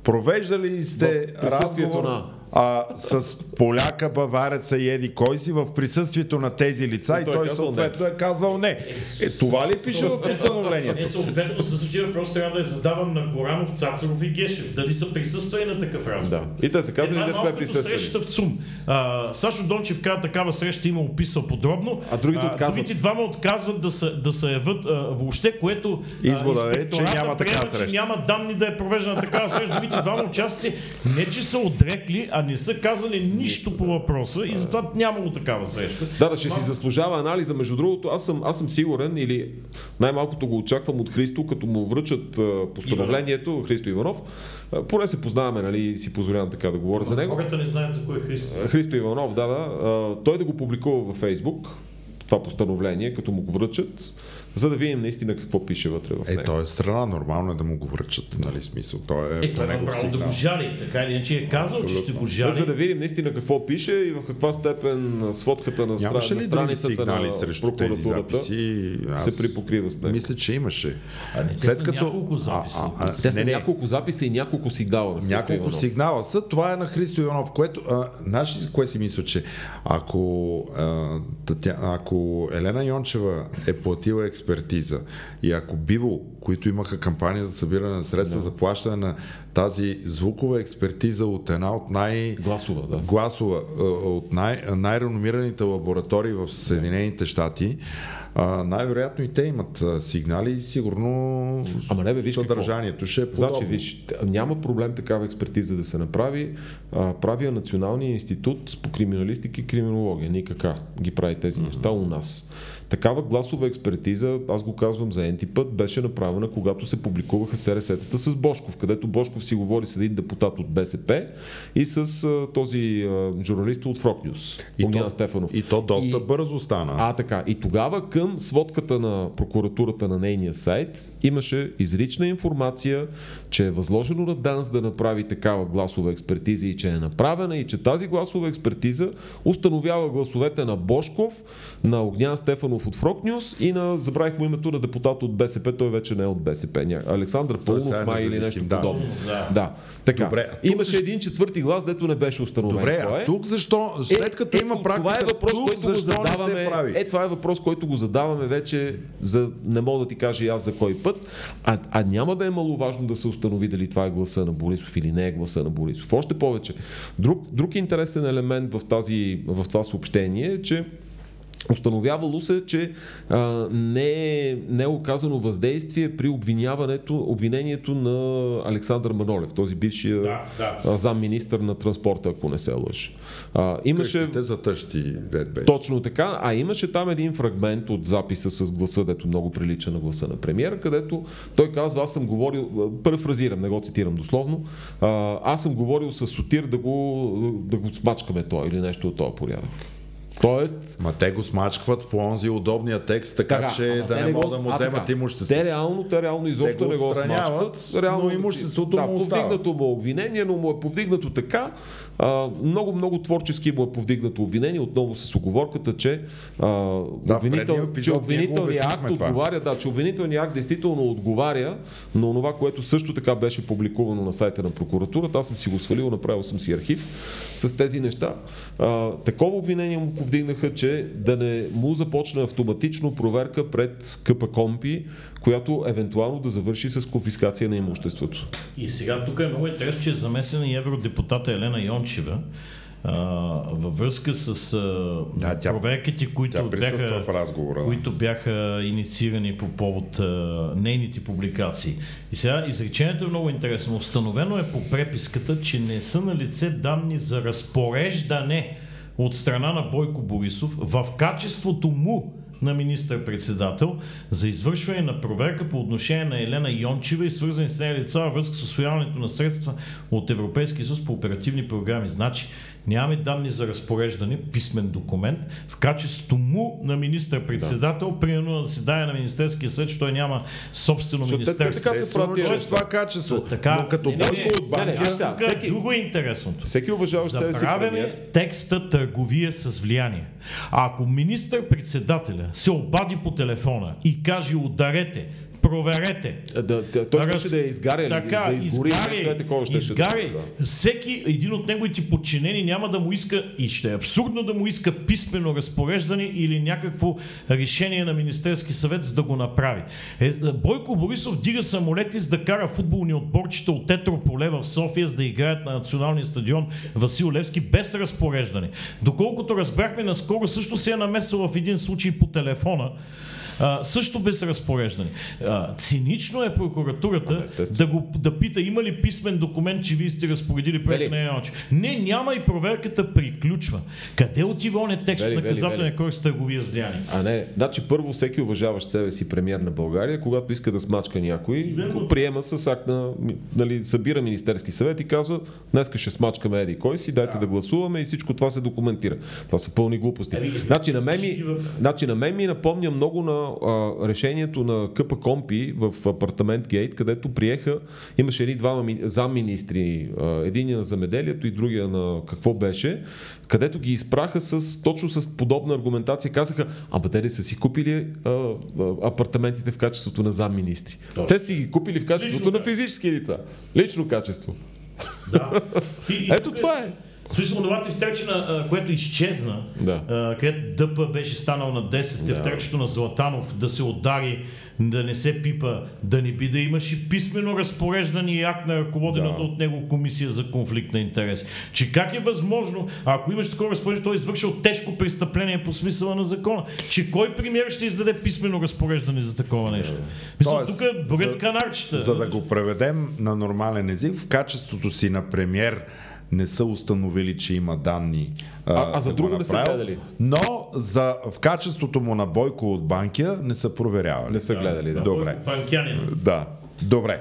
S1: провеждали ли сте разговор
S2: на-
S1: а, с поляка, бавареца и еди кой си в присъствието на тези лица и,
S2: той е
S1: той
S2: казал
S1: съответно е казвал не. Е, това ли пише в постановлението?
S3: Не, съответно за същия въпрос трябва да е задаван на Горанов, Цацаров и Гешев. Дали са присъствали на такъв разговор?
S2: Да. И те са казали,
S3: Е,
S2: не
S3: е
S2: сме присъствали.
S3: среща в ЦУМ. А, Сашо Дончев каза такава среща има описал подробно.
S2: А другите отказват.
S3: Другите двама отказват да се, да се явят а, въобще, което а,
S1: Извода е, че няма такава
S3: приема,
S1: среща.
S3: Че няма данни да е провеждана такава среща. Другите двама участници не че са отрекли, а не са казали нищо по въпроса и затова нямало такава среща.
S2: Да, да, ще си заслужава анализа. Между другото, аз съм, аз съм сигурен или най-малкото го очаквам от Христо, като му връчат постановлението, Христо Иванов. Поне се познаваме, нали, си позволявам така да говоря за него.
S3: Хората не знаят за кой е Христо.
S2: Христо Иванов, да, да. Той да го публикува във Фейсбук. това постановление, като му го връчат, за да видим наистина какво пише вътре в
S1: Е,
S2: него.
S1: той е страна, нормално е да му го връчат, нали смисъл. Той е,
S3: Е, той има право да го жали, така или иначе е казал, че ще го
S2: За
S3: жали.
S2: да видим наистина какво пише и в каква степен сводката на, стра... На страницата
S1: сигнали
S2: на
S1: срещу тези
S2: прокуратурата
S1: записи?
S2: се припокрива с него.
S1: Мисля, че имаше.
S3: А не, те са няколко записи.
S2: Те са
S1: не, не,
S2: няколко записа и няколко сигнала.
S1: Няколко
S2: Иванов.
S1: сигнала са. Това е на Христо Иванов, което... А, знаеш ли кое си мисля, че ако, а, Татя, ако Елена Йончева е платила експертиза. И ако Биво, които имаха кампания за събиране на средства за плащане на тази звукова експертиза от една от най...
S2: Гласова, да.
S1: гласова а, от най- най-реномираните лаборатории в Съединените щати, най-вероятно и те имат сигнали и сигурно
S2: Ама не бе, виж какво.
S1: съдържанието ще е подобно.
S2: Значи, виж, няма проблем такава експертиза да се направи. А, прави я Националния институт по криминалистика и криминология. НИКК ги прави тези неща у нас. Такава гласова експертиза, аз го казвам за енти път, беше направена, когато се публикуваха СРС-тата с Бошков, където Бошков си говори с един депутат от БСП и с а, този а, журналист от Нюс,
S1: И
S2: Огнян
S1: то,
S2: Стефанов.
S1: и то доста
S2: И-
S1: бързо стана.
S2: а, така. И тогава към сводката на прокуратурата на нейния сайт имаше изрична информация, че е възложено на ДАНС да направи такава гласова експертиза и че е направена и че тази гласова експертиза установява гласовете на Бошков, на Огнян Стефанов от Фрок Нюс и на, забравих му името на депутат от БСП, той вече не е от БСП, ня... Александър
S1: е
S2: май или нещо
S1: да.
S2: подобно.
S3: Да.
S2: Да. Така.
S1: Добре, тук
S2: Имаше един четвърти глас, дето не беше установен.
S1: Добре, а
S2: е.
S1: тук защо, след като
S2: Е,
S1: има практика,
S2: това е въпрос,
S1: тук
S2: който го задаваме.
S1: се прави?
S2: Е, това е въпрос, който го задаваме вече за не мога да ти кажа и аз за кой път. А, а няма да е маловажно да се установи дали това е гласа на Борисов или не е гласа на Борисов. Още повече. Друг, друг интересен елемент в, тази, в това съобщение е, че Установявало се, че а, не, е, не е оказано въздействие при обвиняването, обвинението на Александър Манолев, този бившия
S3: Да, да.
S2: замминистър на транспорта, ако не се лъжа. А, имаше
S1: Къщите за тъщи бе.
S2: точно така, а имаше там един фрагмент от записа с гласа, дето много прилича на гласа на премиера, където той казва, аз съм говорил, парафразирам, не го цитирам дословно, а, аз съм говорил с Сотир да го, да го смачкаме той или нещо от този порядък. Тоест,
S1: Ма те го смачкват по онзи удобния текст, така, че
S2: ама
S1: да не
S2: го-
S1: могат да му вземат
S2: така.
S1: имущество.
S2: Те реално, те реално изобщо
S1: Те го
S2: не го смачкват. Реално,
S1: но имуществото
S2: да,
S1: му
S2: повдигнато му е обвинение, но му е повдигнато така. Много, много творчески му е повдигнато обвинение, отново с оговорката, че, а,
S1: Да,
S2: обвинител, че обвинителният акт
S1: това.
S2: отговаря, да, че обвинителният акт действително отговаря на това, което също така беше публикувано на сайта на прокуратурата. Аз съм си го свалил, направил съм си архив с тези неща. А, такова обвинение му повдигнаха, че да не му започне автоматично проверка пред КП Компи, която евентуално да завърши с конфискация на имуществото.
S3: И сега тук е много интересно, че е замесена и евродепутата Елена Йончева а, във връзка с а,
S1: Да, тя-
S3: проверките, които
S1: Тя
S3: бяха,
S1: в разговора. да.
S3: които бяха инициирани по повод а, нейните публикации. И сега изречението е много интересно. Установено е по преписката, че не са на лице данни за разпореждане от страна на Бойко Борисов в качеството му на министър-председател за извършване на проверка по отношение на Елена Йончева и свързани с нея лица във връзка с освояването на средства от Европейския съюз по оперативни програми. Значи, нямаме данни за разпореждане, писмен документ, в качеството му на министър-председател, примерно на заседание на Министерския съд, че той няма собствено
S2: Защото те- те
S3: министерство.
S2: така се правят
S1: е това качество.
S3: Така,
S1: Но като
S3: не, не,
S1: от
S3: не, не,
S2: сега,
S3: тук
S2: всеки-
S3: Друго е интересното.
S2: Всеки уважаващ себе си премиер.
S3: текста търговия с влияние. А ако министър-председателя се обади по телефона и каже ударете, проверете,
S2: Да, да, той ще да я изгаря
S3: така,
S2: да изгори,
S3: изгаряй,
S2: нещо е такова ще
S3: изгаряй.
S2: да.
S3: Всеки един от неговите подчинени няма да му иска и ще е абсурдно да му иска писмено разпореждане или някакво решение на Министерски съвет за да го направи. Е, Бойко Борисов дига самолети за да кара футболни отборчета от Етрополе в София за да играят на националния стадион Васил Левски без разпореждане. Доколкото разбрахме, наскоро също се е намесил в един случай по телефона а, също без разпореждане. А, цинично е прокуратурата да, го, да пита има ли писмен документ, че вие сте разпоредили проект на ночи. Не, няма и проверката приключва. Къде отива он е текст на наказателния кодекс търговия с влияние?
S2: А не, значи първо всеки уважаващ себе си премьер на България, когато иска да смачка някой, го приема с акт на, нали, събира Министерски съвет и казва, днеска ще смачкаме еди кой си, дайте да. да гласуваме и всичко това се документира. Това са пълни глупости. Значи на мен ми, значи, на мен ми напомня много на а, решението на КП Компи в апартамент Гейт, където приеха, имаше едни два замминистри, един на замеделието и другия на какво беше, където ги изпраха с, точно с подобна аргументация. Казаха, ама те ли са си купили а, а, апартаментите в качеството на замминистри? Те си ги купили в качеството Лично, на физически лица. Лично качество.
S3: Да. [laughs]
S2: И, и Ето това е.
S3: Смисъл, това тефтерчина, което изчезна,
S2: да.
S3: където ДП беше станал на 10, да. тефтерчето на Златанов да се удари, да не се пипа, да не би да имаш и писмено разпореждане и акт на ръководената да. от него комисия за конфликт на интерес. Че как е възможно, ако имаш такова разпореждане, той е извършил тежко престъпление по смисъла на закона, че кой премьер ще издаде писмено разпореждане за такова нещо? Мисля, тук борят канарчета.
S1: За да го преведем на нормален език, в качеството си на премьер не са установили, че има данни.
S2: А, а за друго не са гледали.
S1: Но за, в качеството му на Бойко от Банкия не са проверявали.
S2: Не са гледали, да.
S1: Добре.
S3: Банкянин.
S1: Да. Добре.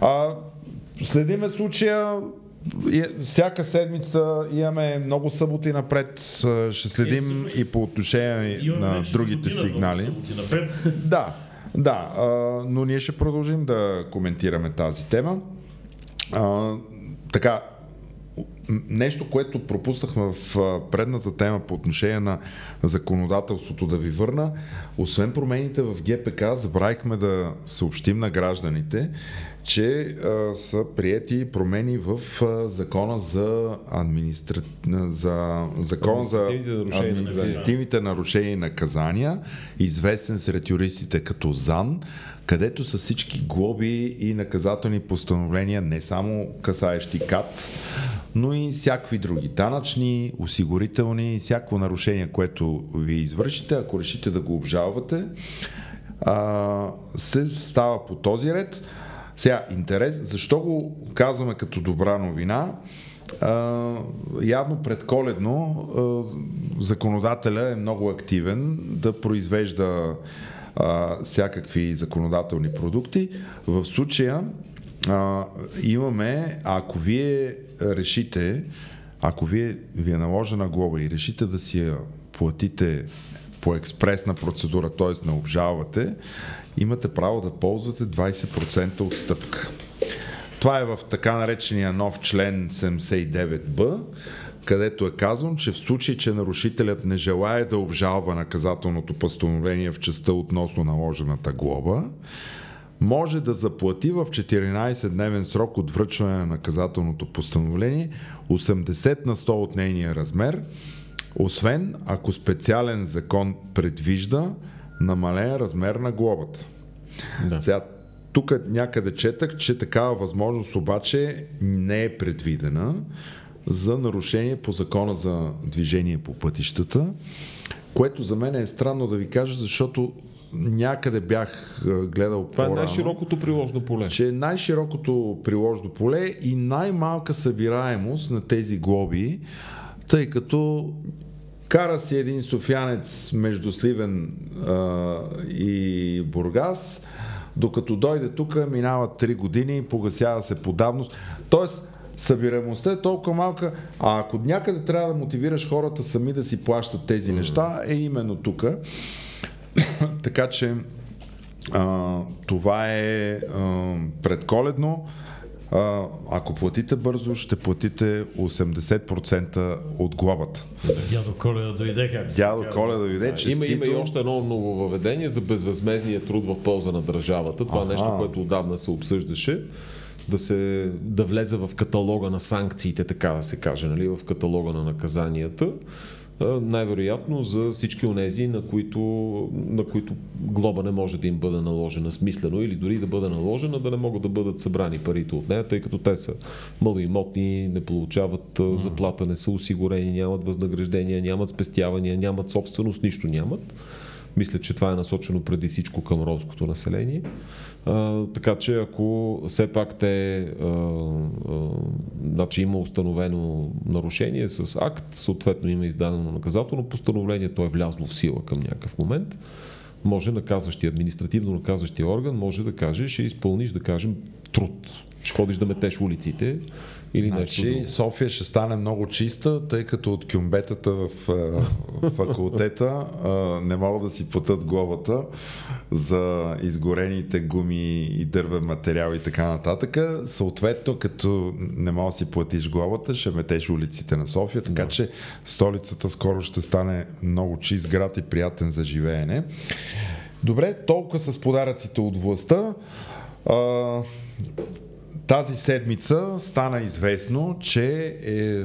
S1: А, следиме случая всяка седмица имаме много съботи напред. Ще следим е, и по отношение на другите сигнали. [laughs] Да, да, но ние ще продължим да коментираме тази тема. така, нещо, което пропуснахме в предната тема по отношение на законодателството да ви върна, освен промените в ГПК, забравихме да съобщим на гражданите, че а, са приети промени в а, закона за, администра... за, закон за административните нарушения и наказания, известен сред юристите като ЗАН, където са всички глоби и наказателни постановления, не само касаещи КАТ, но и всякакви други данъчни, осигурителни, всяко нарушение, което ви извършите, ако решите да го обжалвате, а, се става по този ред. Сега, интерес, защо го казваме като добра новина? Явно предколедно uh, законодателя е много активен да произвежда uh, всякакви законодателни продукти. В случая uh, имаме, ако вие решите, ако вие ви е наложена глоба и решите да си я платите по експресна процедура, т.е. не обжалвате, имате право да ползвате 20% отстъпка. Това е в така наречения нов член 79б, където е казано, че в случай, че нарушителят не желая да обжалва наказателното постановление в частта относно наложената глоба, може да заплати в 14-дневен срок от връчване на наказателното постановление 80 на 100 от нейния размер, освен ако специален закон предвижда намален размер на глобата. Да. Сега, тук някъде четах, че такава възможност обаче не е предвидена за нарушение по закона за движение по пътищата, което за мен е странно да ви кажа, защото някъде бях гледал
S2: Това е най-широкото приложно поле.
S1: Че е най-широкото приложно поле и най-малка събираемост на тези глоби, тъй като кара си един софянец между Сливен а, и Бургас, докато дойде тук, минават 3 години, погасява се по давност. Тоест, събираемостта е толкова малка, а ако някъде трябва да мотивираш хората сами да си плащат тези неща, е именно тук. [coughs] така че а, това е а, предколедно. А, ако платите бързо, ще платите 80% от глобата.
S3: Дядо Коледа дойде, как
S1: Дядо Коледа дойде,
S2: че има, има и още едно ново въведение за безвъзмезния труд в полза на държавата. Това е нещо, което отдавна се обсъждаше да, се, да влезе в каталога на санкциите, така да се каже, нали, в каталога на наказанията най-вероятно за всички онези, на които, на които глоба не може да им бъде наложена смислено или дори да бъде наложена, да не могат да бъдат събрани парите от нея, тъй като те са малоимотни, не получават заплата, не са осигурени, нямат възнаграждения, нямат спестявания, нямат собственост, нищо нямат. Мисля, че това е насочено преди всичко към ромското население. А, така че ако все пак те а, а, значи има установено нарушение с акт, съответно има издадено наказателно постановление, то е влязло в сила към някакъв момент, може наказващия, административно наказващия орган може да каже, ще изпълниш, да кажем, труд. Ще ходиш да метеш улиците или
S1: значи,
S2: нещо.
S1: София ще стане много чиста, тъй като от кюмбетата в, в факултета не могат да си платят глобата за изгорените гуми и дървен материал и така нататък. Съответно, като не мога да си платиш глобата, ще метеш улиците на София, така да. че столицата скоро ще стане много чист град и приятен за живеене. Добре, толкова с подаръците от властта. А, тази седмица стана известно, че е,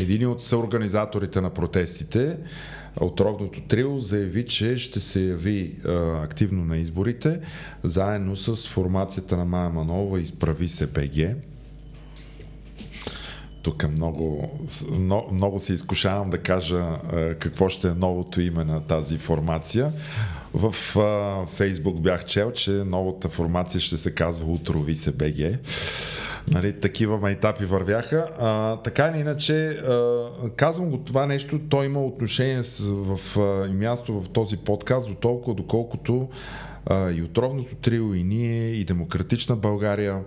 S1: един от съорганизаторите на протестите от Рогното трио заяви, че ще се яви а, активно на изборите, заедно с формацията на Майя Манова Изправи се БГ. Тук много, много, много се изкушавам да кажа а, какво ще е новото име на тази формация. В а, Фейсбук бях чел, че новата формация ще се казва Утрови се БГ. Нали, такива майтапи вървяха. А, така или иначе, а, казвам го това нещо, то има отношение с, в, а, място в този подкаст, до толкова, доколкото а, и отровното трио, и ние, и Демократична България.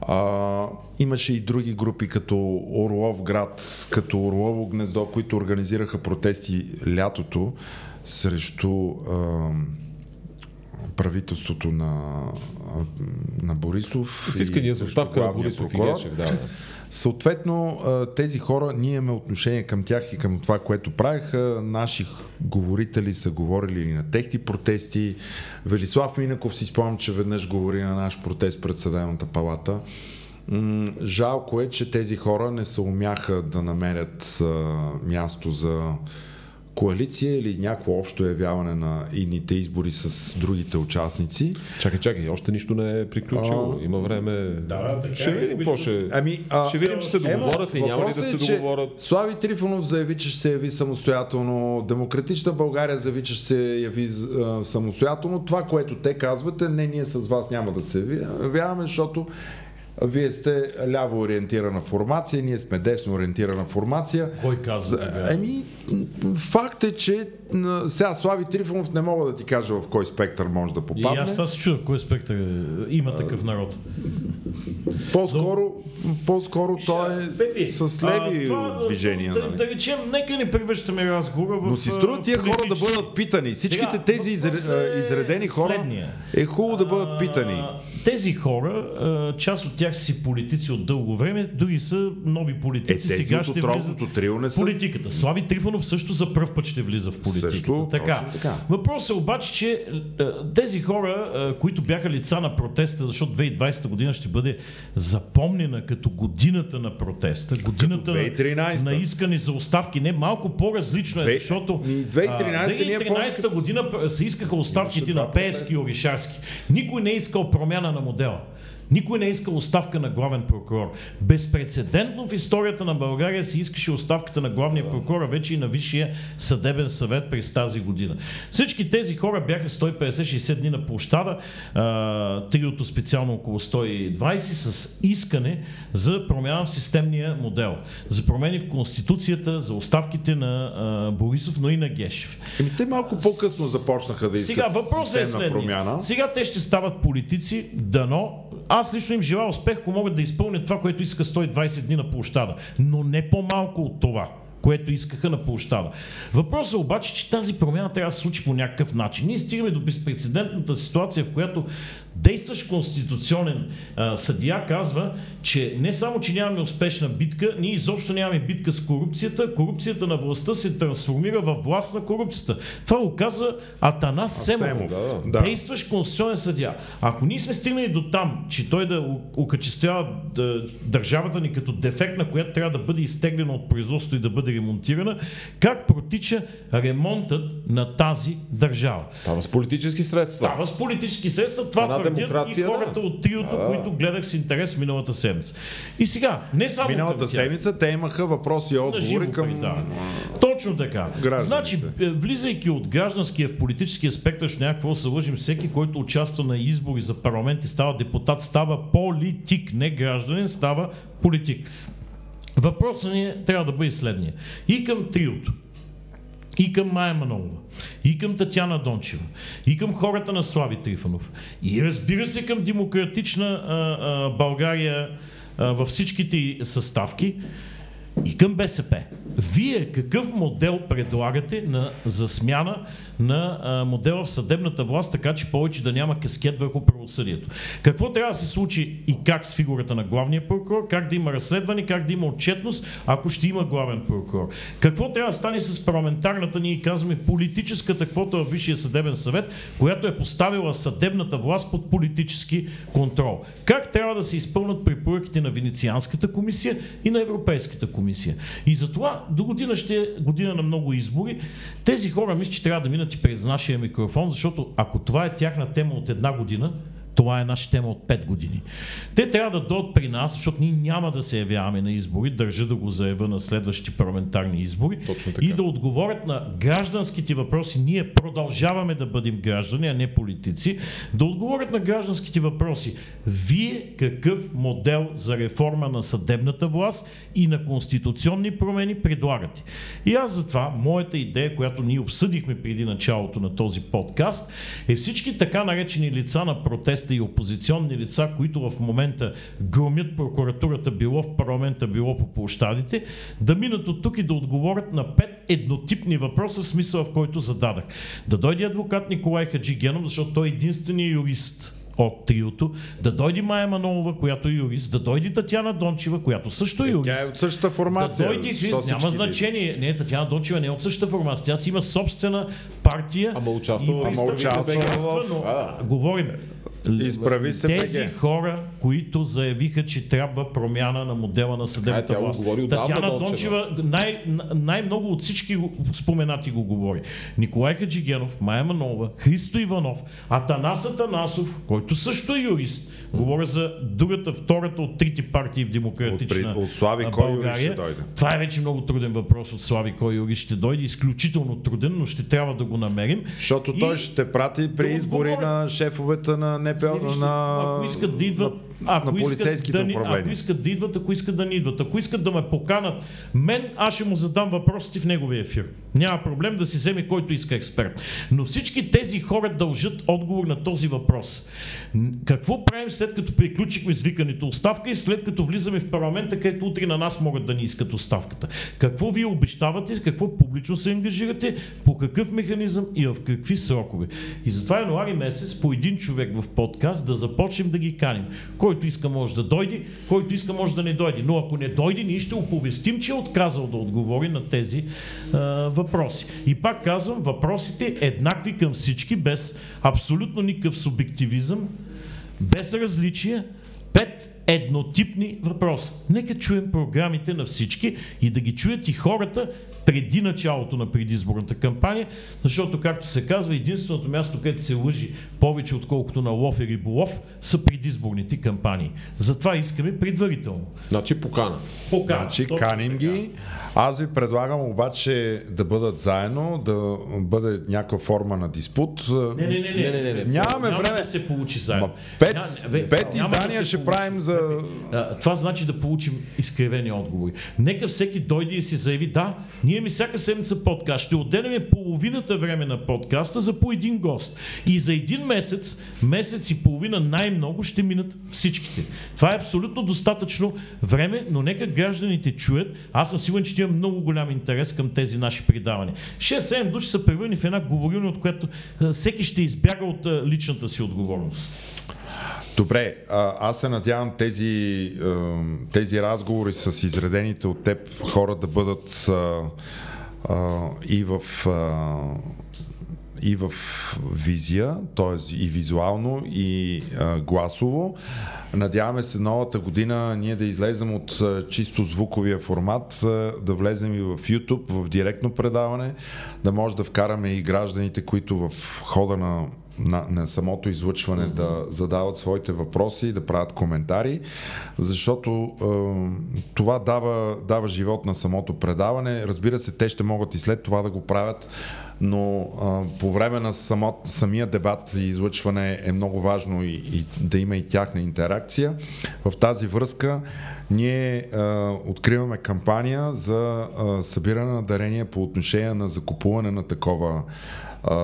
S1: А, имаше и други групи, като Орлов град, като Орлово гнездо, които организираха протести лятото срещу а, правителството на, на Борисов.
S2: С искания за оставка на Борисов прокурор. и Гешев, да.
S1: Съответно, тези хора, ние имаме отношение към тях и към това, което правиха. Наши говорители са говорили на техни протести. Велислав Минаков си спомням, че веднъж говори на наш протест пред Съдебната палата. Жалко е, че тези хора не се умяха да намерят място за коалиция или някакво общо явяване на идните избори с другите участници.
S2: Чакай, чакай, още нищо не е приключило. А, Има време.
S3: Да, така
S2: ще
S3: е,
S2: видим какво ще.
S1: Ами,
S2: а, ще видим, че се договорят ли, няма ли да се е, договорят.
S1: Слави Трифонов заяви, че ще се яви самостоятелно. Демократична България заяви, че ще се яви а, самостоятелно. Това, което те казвате, не, ние с вас няма да се явяваме, защото вие сте ляво ориентирана формация, ние сме десно ориентирана формация.
S3: Кой казва?
S1: Еми, факт е, че сега Слави Трифонов не мога да ти кажа в кой спектър може да попадне.
S3: И аз това се чуда, в кой спектър има такъв народ.
S1: По-скоро, по-скоро той е Пепи, с леви а, движения.
S3: Да,
S1: нали?
S3: да, речем, нека не превръщаме разговора в
S1: Но си струва тия хора да бъдат питани. Всичките Сега, тези изр... е изредени хора следния. е хубаво да бъдат питани. А,
S3: тези хора, част от тях си политици от дълго време, други са нови политици.
S1: Е,
S3: Сега ще
S1: влизат трио не са...
S3: политиката. Слави Трифонов също за първ път ще влиза в политиката. Също, така. така. Въпросът е обаче, че тези хора, които бяха лица на протеста, защото 2020 година ще бъде запомнена като годината на протеста, годината на, искане за оставки. Не, малко по-различно е, защото
S1: 2013,
S3: 2013 година се искаха оставките на Пеевски и Оришарски. Никой не е искал промяна на модела. Никой не е искал оставка на главен прокурор. Безпредседентно в историята на България се искаше оставката на главния прокурор, вече и на Висшия съдебен съвет през тази година. Всички тези хора бяха 150-60 дни на площада, триото специално около 120, с искане за промяна в системния модел, за промени в Конституцията, за оставките на а, Борисов, но и на Гешев.
S1: Еми, те малко по-късно започнаха да искат Сега въпросът е следния. промяна.
S3: Сега те ще стават политици, дано аз лично им желая успех, ако могат да изпълнят това, което иска 120 дни на площада. Но не по-малко от това което искаха на площада. Въпросът е обаче, че тази промяна трябва да се случи по някакъв начин. Ние стигаме до безпредседентната ситуация, в която действащ конституционен а, съдия казва, че не само, че нямаме успешна битка, ние изобщо нямаме битка с корупцията, корупцията на властта се трансформира в власт на корупцията. Това го казва Атанас Семов, Семов да, да. действащ конституционен съдия. Ако ние сме стигнали до там, че той да окачествява държавата ни като дефект, на която трябва да бъде изтеглена от производство и да бъде ремонтирана, как протича ремонтът на тази държава.
S2: Става с политически средства.
S3: Става с политически средства, това
S2: Една
S3: твърдят и
S2: демокрация,
S3: хората
S2: да.
S3: от триото,
S2: Да.
S3: които гледах с интерес миналата седмица. И сега, не само
S1: Миналата
S3: към
S1: седмица те имаха въпроси и отговори към...
S3: предаване. Точно така.
S1: гражданите.
S3: Значи, е, влизайки от гражданския в политическия спектър, ще някакво се лъжим, всеки, който участва на избори за парламент и става депутат, става политик, не гражданин, става политик. Въпросът ни е, трябва да бъде следния. И към триото, и към Майя Манолова, и към Татяна Дончева, и към хората на Слави Трифанов, и разбира се към демократична а, а, България а, във всичките съставки, и към БСП. Вие какъв модел предлагате на, за смяна на модела в съдебната власт, така че повече да няма каскет върху правосъдието? Какво трябва да се случи и как с фигурата на главния прокурор, как да има разследване, как да има отчетност, ако ще има главен прокурор? Какво трябва да стане с парламентарната, ние казваме, политическата квота в Висшия съдебен съвет, която е поставила съдебната власт под политически контрол? Как трябва да се изпълнат препоръките на Венецианската комисия и на Европейската комисия? И затова до година ще е година на много избори. Тези хора мисля, че трябва да минат и през нашия микрофон, защото ако това е тяхна тема от една година, това е наша тема от 5 години. Те трябва да дойдат при нас, защото ние няма да се явяваме на избори, държа да го заявя на следващите парламентарни избори
S2: Точно така.
S3: и да отговорят на гражданските въпроси. Ние продължаваме да бъдем граждани, а не политици. Да отговорят на гражданските въпроси. Вие какъв модел за реформа на съдебната власт и на конституционни промени предлагате? И аз затова, моята идея, която ние обсъдихме преди началото на този подкаст, е всички така наречени лица на протеста и опозиционни лица, които в момента громят прокуратурата било в парламента, било по площадите, да минат от тук и да отговорят на пет еднотипни въпроса в смисъла, в който зададах. Да дойде адвокат Николай Хаджи Генов, защото той е единственият юрист от триото, да дойде Майя Манолова, която е юрист, да дойде Татяна Дончева, която също е юрист.
S1: Тя е от същата
S3: Да
S1: формация.
S3: дойде
S1: защо
S3: Хрис, няма значение. Не, Татяна Дончева не е от същата формация. Тя си има собствена партия.
S2: Ама участва в-
S1: Ама участва в-
S3: но,
S2: А.
S3: Говорим.
S1: Изправи се
S3: Тези
S1: БГ.
S3: хора, които заявиха, че трябва промяна на модела на съдебната власт. Татяна
S2: Дончева.
S3: Най- най-много от всички споменати го говори. Николай Хаджигенов, Майя Манова, Христо Иванов, Атанас Атанасов, който също е юрист. Говоря за другата, втората от трите партии в демократична
S1: От при- от Слави
S3: а,
S1: кой
S3: България.
S1: ще дойде?
S3: Това е вече много труден въпрос от Слави кой юрист ще дойде. Изключително труден, но ще трябва да го намерим.
S1: Защото
S3: И-
S1: той ще прати при избори
S3: отговорят.
S1: на шефовете на НПО, на,
S3: ако искат да идват, ако
S1: на
S3: искат
S1: полицейските
S3: да ни, ако
S1: управления.
S3: искат да идват, ако искат да ни идват, ако искат да ме поканат мен, аз ще му задам въпросите в неговия ефир. Няма проблем да си вземе който иска експерт. Но всички тези хора дължат отговор на този въпрос. Какво правим след като приключихме с викането оставка и след като влизаме в парламента, където утре на нас могат да ни искат оставката? Какво вие обещавате, какво публично се ангажирате, по какъв механизъм и в какви срокове? И затова януари месец по един човек в подкаст да започнем да ги каним. Който иска може да дойде, който иска може да не дойде. Но ако не дойде, ние ще оповестим, че е отказал да отговори на тези а, въпроси. И пак казвам, въпросите еднакви към всички, без абсолютно никакъв субективизъм, без различия, пет еднотипни въпроса. Нека чуем програмите на всички и да ги чуят и хората преди началото на предизборната кампания, защото, както се казва, единственото място, където се лъжи повече отколкото на лов и риболов, са предизборните кампании. Затова искаме предварително.
S2: Значи покана.
S3: Покана.
S1: Значи,
S3: Точно
S1: каним
S3: така.
S1: ги. Аз ви предлагам обаче да бъдат заедно, да бъде някаква форма на диспут.
S3: Не, не, не, не.
S2: Не, не, не, не.
S1: Нямаме
S3: Няма
S1: време.
S3: да се получи заедно.
S1: Ма, пет,
S3: Ня- бе,
S1: пет
S3: няма да
S1: издания
S3: се
S1: ще
S3: получи.
S1: правим за...
S3: А, Това значи да получим изкривени отговори. Нека всеки дойде и си заяви, да, ние ми всяка седмица подкаст. Ще отделяме половината време на подкаста за по един гост. И за един месец, месец и половина най-много ще минат всичките. Това е абсолютно достатъчно време, но нека гражданите чуят. Аз съм сигурен, че има много голям интерес към тези наши предавания. 6-7 души са превърни в една говорилня, от която всеки ще избяга от личната си отговорност.
S1: Добре, аз се надявам тези, тези разговори с изредените от теб хора да бъдат и в и в визия, т.е. и визуално, и а, гласово. Надяваме се новата година ние да излезем от а, чисто звуковия формат, а, да влезем и в YouTube, в директно предаване, да може да вкараме и гражданите, които в хода на на, на самото излъчване mm-hmm. да задават своите въпроси, да правят коментари, защото е, това дава, дава живот на самото предаване. Разбира се, те ще могат и след това да го правят, но е, по време на само, самия дебат и излъчване е много важно и, и да има и тяхна интеракция. В тази връзка ние е, откриваме кампания за е, събиране на дарения по отношение на закупуване на такова е,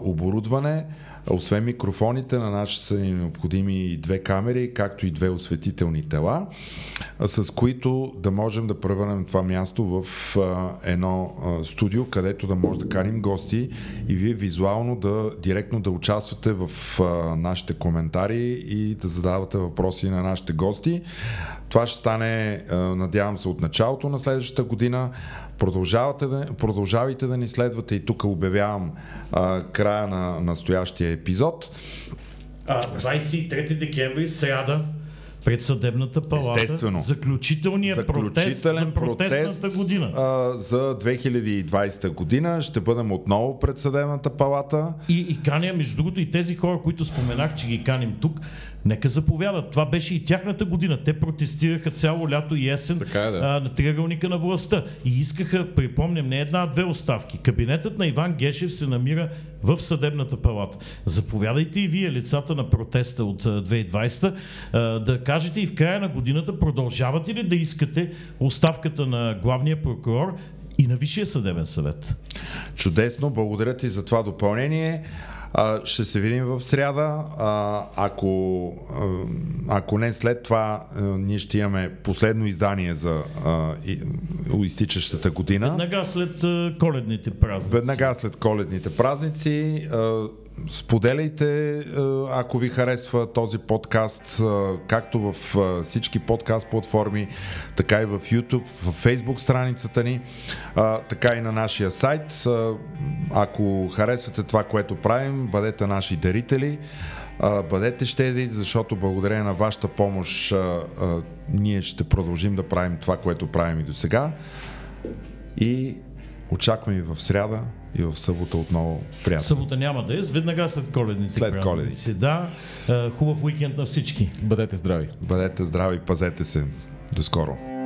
S1: оборудване. Освен микрофоните, на нас са необходими и две камери, както и две осветителни тела, с които да можем да превърнем това място в едно студио, където да може да каним гости и вие визуално да директно да участвате в нашите коментари и да задавате въпроси на нашите гости. Това ще стане, надявам се, от началото на следващата година. Продължавате да, продължавайте да ни следвате и тук обявявам а, края на настоящия епизод.
S3: А, 23 декември, сряда, пред съдебната палата.
S1: Естествено.
S3: Заключителният протест за протестната
S1: протест,
S3: година.
S1: А, за 2020 година ще бъдем отново пред съдебната палата.
S3: И, и каня, между другото, и тези хора, които споменах, че ги каним тук, нека заповядат. Това беше и тяхната година. Те протестираха цяло лято и есен
S2: Така е, да.
S3: а, на триъгълника на властта. И искаха, припомням, не една, а две оставки. Кабинетът на Иван Гешев се намира в съдебната палата. Заповядайте и вие, лицата на протеста от а, 2020, а, да кажете и в края на годината продължавате ли да искате оставката на главния прокурор и на Висшия съдебен съвет.
S1: Чудесно, благодаря ти за това допълнение. А, ще се видим в сряда. А, ако, ако не след това, а, ние ще имаме последно издание за а, и, изтичащата година.
S3: Веднага след а, коледните празници.
S1: Веднага след коледните празници. А, Споделяйте, а, ако ви харесва този подкаст, а, както в а, всички подкаст платформи, така и в YouTube, в Facebook страницата ни, така и на нашия сайт. Ако харесвате това, което правим, бъдете наши дарители. Бъдете щедри, защото благодарение на вашата помощ ние ще продължим да правим това, което правим и до сега. И очакваме ви в сряда и в събота отново приятно.
S3: Събота няма да е, веднага след коледните
S1: След
S3: празници. Да, А, хубав уикенд на всички.
S2: Бъдете здрави!
S1: Бъдете здрави, пазете се. До скоро.